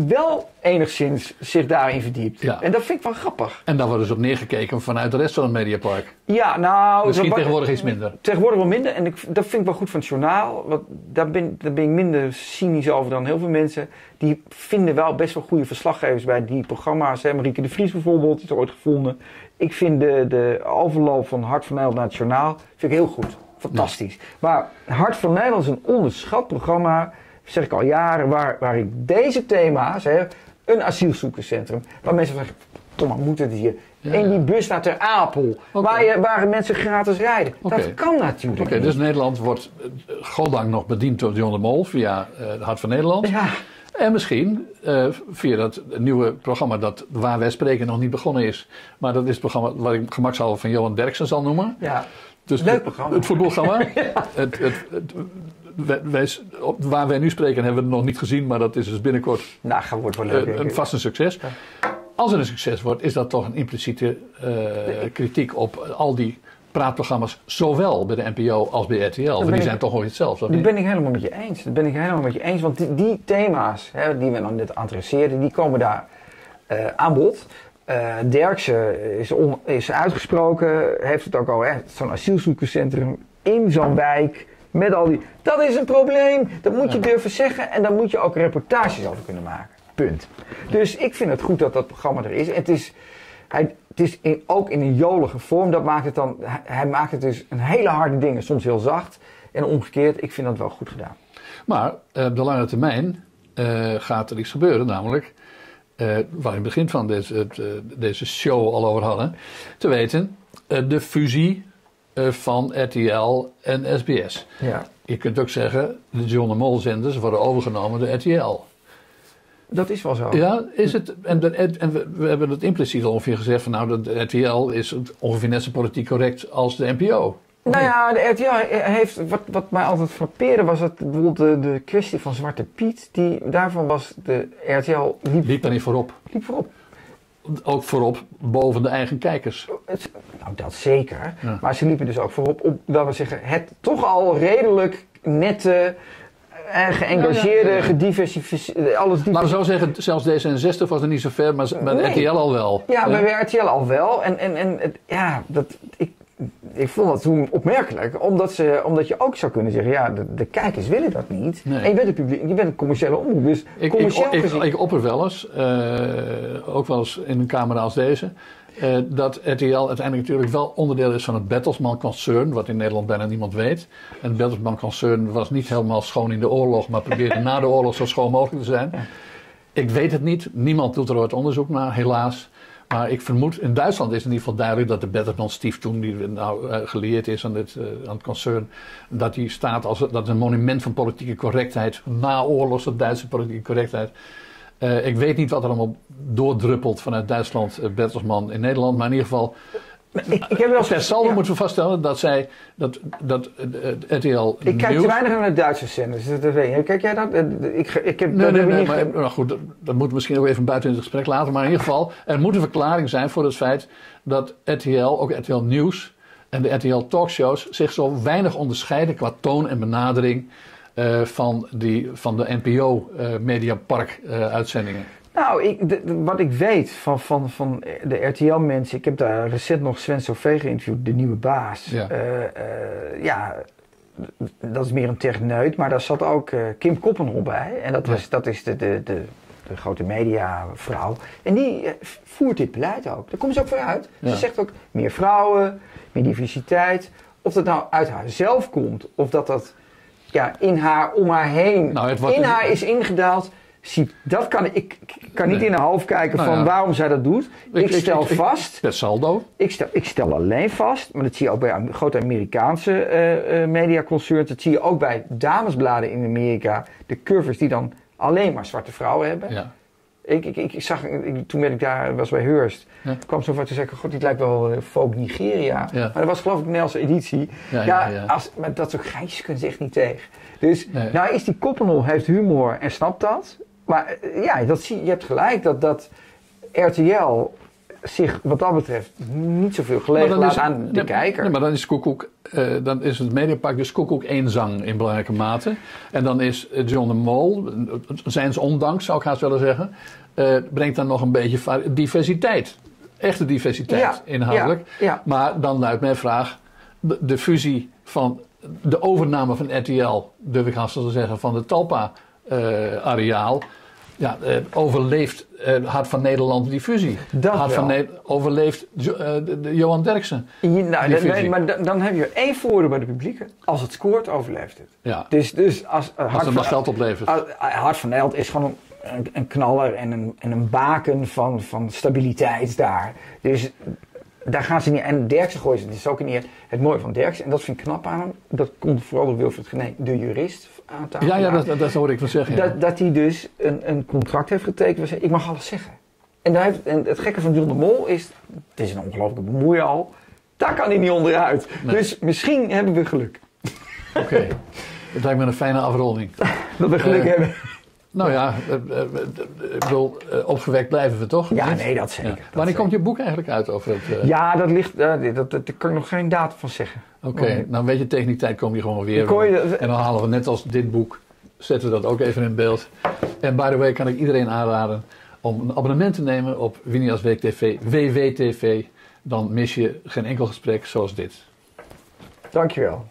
wel enigszins zich daarin verdiept. Ja. En dat vind ik wel grappig. En daar wordt dus op neergekeken vanuit de rest van het Mediapark. Ja, nou... Misschien tegenwoordig iets minder. Tegenwoordig wel minder. En ik, dat vind ik wel goed van het journaal. Want daar ben, daar ben ik minder cynisch over dan heel veel mensen. Die vinden wel best wel goede verslaggevers bij die programma's. Hè. Marieke de Vries bijvoorbeeld, die is ooit gevonden. Ik vind de, de overloop van Hart van Nederland naar het journaal vind ik heel goed. Fantastisch. Maar Hart van Nederland is een onderschat programma. Zeg ik al jaren. Waar, waar ik deze thema's... Hè, een asielzoekerscentrum. Waar mensen zeggen... Tom, maar moet het hier? Ja, en die bus naar Ter Apel. Waar, je, waar mensen gratis rijden. Dat kan natuurlijk Oké, dus Nederland wordt eh, goddank nog bediend door John de Mol via eh Hart van Nederland. Ja, En misschien eh, via dat nieuwe programma dat waar wij spreken nog niet begonnen is. Maar dat is het programma wat ik gemakshalve van Johan Derksen zal noemen. ja. Dus Leuk programma. Het voetbalprogramma. het, het, het- wij- waar wij nu spreken hebben we het nog niet gezien, maar dat is dus binnenkort Nou, wordt wel leuk. eh, een vast een succes. Als het een succes wordt, is dat toch een impliciete eh, kritiek op al die praatprogramma's, zowel bij de NPO als bij RTL. Want die ik- zijn toch ooit hetzelfde. niet? ben ik helemaal met je eens. Dat ben ik helemaal met je eens. Want die, die thema's hè, die we dan net adresseerden, die komen daar eh, aan bod. Eh Derksen is, on- is uitgesproken, heeft het ook al, zo'n asielzoekerscentrum in zo'n wijk. Met al die. Dat is een probleem. Dat moet je durven zeggen. En daar moet je ook reportages over kunnen maken. Punt. Dus ik vind het goed dat dat programma er is. Het is, hij, het is in, ook in een jolige vorm. Dat maakt het dan. Hij, hij maakt het dus een hele harde dingen, soms heel zacht. En omgekeerd, ik vind dat wel goed gedaan. Maar eh, op de lange termijn eh, gaat er iets gebeuren, namelijk. Eh, waar we in het begin van deze, eh, deze show al over hadden. Te weten, eh, de fusie van RTL en SBS. Ja. Je kunt ook zeggen, de John de Mol zenders worden overgenomen door RTL. Dat is wel zo. Ja, is het. En, de- en we, we hebben het impliciet al ongeveer gezegd van nou, de RTL is ongeveer net zo politiek correct als de NPO. Nou ja, de RTL heeft, wat, wat mij altijd frappeerde was het bijvoorbeeld de, de kwestie van Zwarte Piet. Die, daarvan was de RTL liep, Liep daar niet voorop. liep voorop. Ook voorop boven de eigen kijkers. Het- nou, dat zeker. Ja. Maar ze liepen dus ook voorop op, laten we zeggen, het toch al redelijk nette, eh, geëngageerde, Ja, gediversifieerde, alles die Laten we zo zeggen, zelfs D66 was er niet zo ver, maar Nee. RTL al wel. Ja, bij RTL al wel. En, en, en ja, dat, ik, ik vond dat toen opmerkelijk. Omdat, ze, omdat je ook zou kunnen zeggen, ja, de, de kijkers willen dat niet. Nee. En je bent een, publiek, je bent een commerciële omroep. Dus Ik, commercieel ik, gezien... ik opper wel eens, eh, ook wel eens in een camera als deze, eh, dat RTL uiteindelijk natuurlijk wel onderdeel is van het Bertelsmann Concern, wat in Nederland bijna niemand weet. En het Bertelsmann Concern was niet helemaal schoon in de oorlog, maar probeerde na de oorlog zo schoon mogelijk te zijn. Ik weet het niet, niemand doet er ooit onderzoek naar, helaas. Maar ik vermoed, in Duitsland is in ieder geval duidelijk dat de Bertelsmann Stiftung, die nou eh, geleerd is aan, dit, eh, aan het concern, dat die staat als dat een monument van politieke correctheid, na oorlogse Duitse politieke correctheid. Eh, ik weet niet wat er allemaal doordruppelt vanuit Duitsland, Bertelsmann in Nederland, maar in ieder geval, ik, ik heb wel saldo ja. moeten we vaststellen dat zij, dat, dat eh, RTL Ik kijk Nieuws- te weinig naar de Duitse zenders. Je. Kijk jij dat? Eh, Ik, ik heb, Nee, dat nee, heb nee, niet maar nou goed, dat, we misschien ook even buiten in het gesprek laten. Maar in ieder geval, er moet een verklaring zijn voor het feit dat RTL, ook RTL Nieuws en de RTL Talkshows zich zo weinig onderscheiden qua toon en benadering eh, van, die, van de NPO Mediapark eh, uitzendingen. Nou, ik, de- de- wat ik weet van, van, van de RTL-mensen, ik heb daar recent nog Sven Sauvé geïnterviewd, de nieuwe baas. Ja. Eh, eh, ja, dat is meer een techneut, maar daar zat ook eh, Kim Koppenhol bij. En dat, was, Ja. dat is de, de, de, de grote mediavrouw. En die voert dit beleid ook. Daar komt ze ook voor uit. Ja. Ze zegt ook meer vrouwen, meer diversiteit. Of dat nou uit haar zelf komt, of dat dat ja, in haar, om haar heen, Nou, in haar is ingedaald. Zie, dat kan ik, ik kan niet Nee. in haar hoofd kijken Nou van ja. waarom zij dat doet. Ik, stel ik- vast, Per saldo. ik, stel, ik stel alleen vast, maar dat zie je ook bij grote Amerikaanse eh eh, mediaconcerns. Dat zie je ook bij damesbladen in Amerika. De covers die dan alleen maar zwarte vrouwen hebben. Ja. Ik, ik, ik, zag, ik- toen ben ik daar, was bij Hearst. Ja. kwam zo van te zeggen, god, dit lijkt wel uh, folk Nigeria. Ja. Maar dat was geloof ik een Nederlandse editie. Ja. Als, maar dat soort geintjes kunnen ze echt niet tegen. Dus, Nee. nou is die Koppenol, heeft humor en snapt dat. Maar eh, ja, dat zie, je hebt gelijk, dat, dat RTL zich wat dat betreft niet zoveel gelegen laat aan de kijker. Nee, maar dan is Koekoek, uh, dan is het mediapark dus Koekoek één zang in belangrijke mate. En dan is John de Mol, zijns ondanks zou ik haast willen zeggen, uh, brengt dan nog een beetje diversiteit. Echte diversiteit ja, inhoudelijk. Ja, ja. Maar dan luidt mijn vraag, de, de fusie van de overname van RTL, durf ik haast te zeggen, van de Talpa-areaal. ja, uh, overleeft uh, Hart van Nederland die fusie. Dat Hart wel. van ne overleeft de, de Johan Derksen. Ja, nou, fusie. maar dan, dan heb je één voordeel bij de publieke. Als het scoort, overleeft het. Ja. Dus, dus als, uh, Als Hart het van, nog geld oplevert. uh, Hart van Nederland is gewoon een, een knaller en een, en een baken van, van stabiliteit daar. Dus daar gaan ze niet. En Derksen gooien ze. Het is ook niet het mooie van Derksen. En dat vind ik knap aan hem. Dat komt vooral door Wilfried Gené, de jurist aan tafel. Ja, ja dat, dat, dat hoor ik van zeggen. Ja. Dat, dat hij dus een, een contract heeft getekend. Ik mag alles zeggen. En, daar heeft, en het gekke van John de Mol is. Het is een ongelooflijke bemoei al. Daar kan hij niet onderuit. Nee. Dus misschien hebben we geluk. Oké. Het lijkt me een fijne afronding. Dat we geluk Eh, hebben. Nou ja, eh, eh, eh, ik bedoel, opgewekt blijven we toch? Ja, nee, dat zeker. Ja. Dat Wanneer zeker. komt je boek eigenlijk uit over het... Ja, dat ligt. dat, daar kan ik nog geen datum van zeggen. Oké, nou weet je, tegen die tijd kom je gewoon weer. Je- En dan halen we net als dit boek, zetten we dat ook even in beeld. En by the way kan ik iedereen aanraden om een abonnement te nemen op Winias Week TV, WWTV. Dan mis je geen enkel gesprek zoals dit. Dankjewel.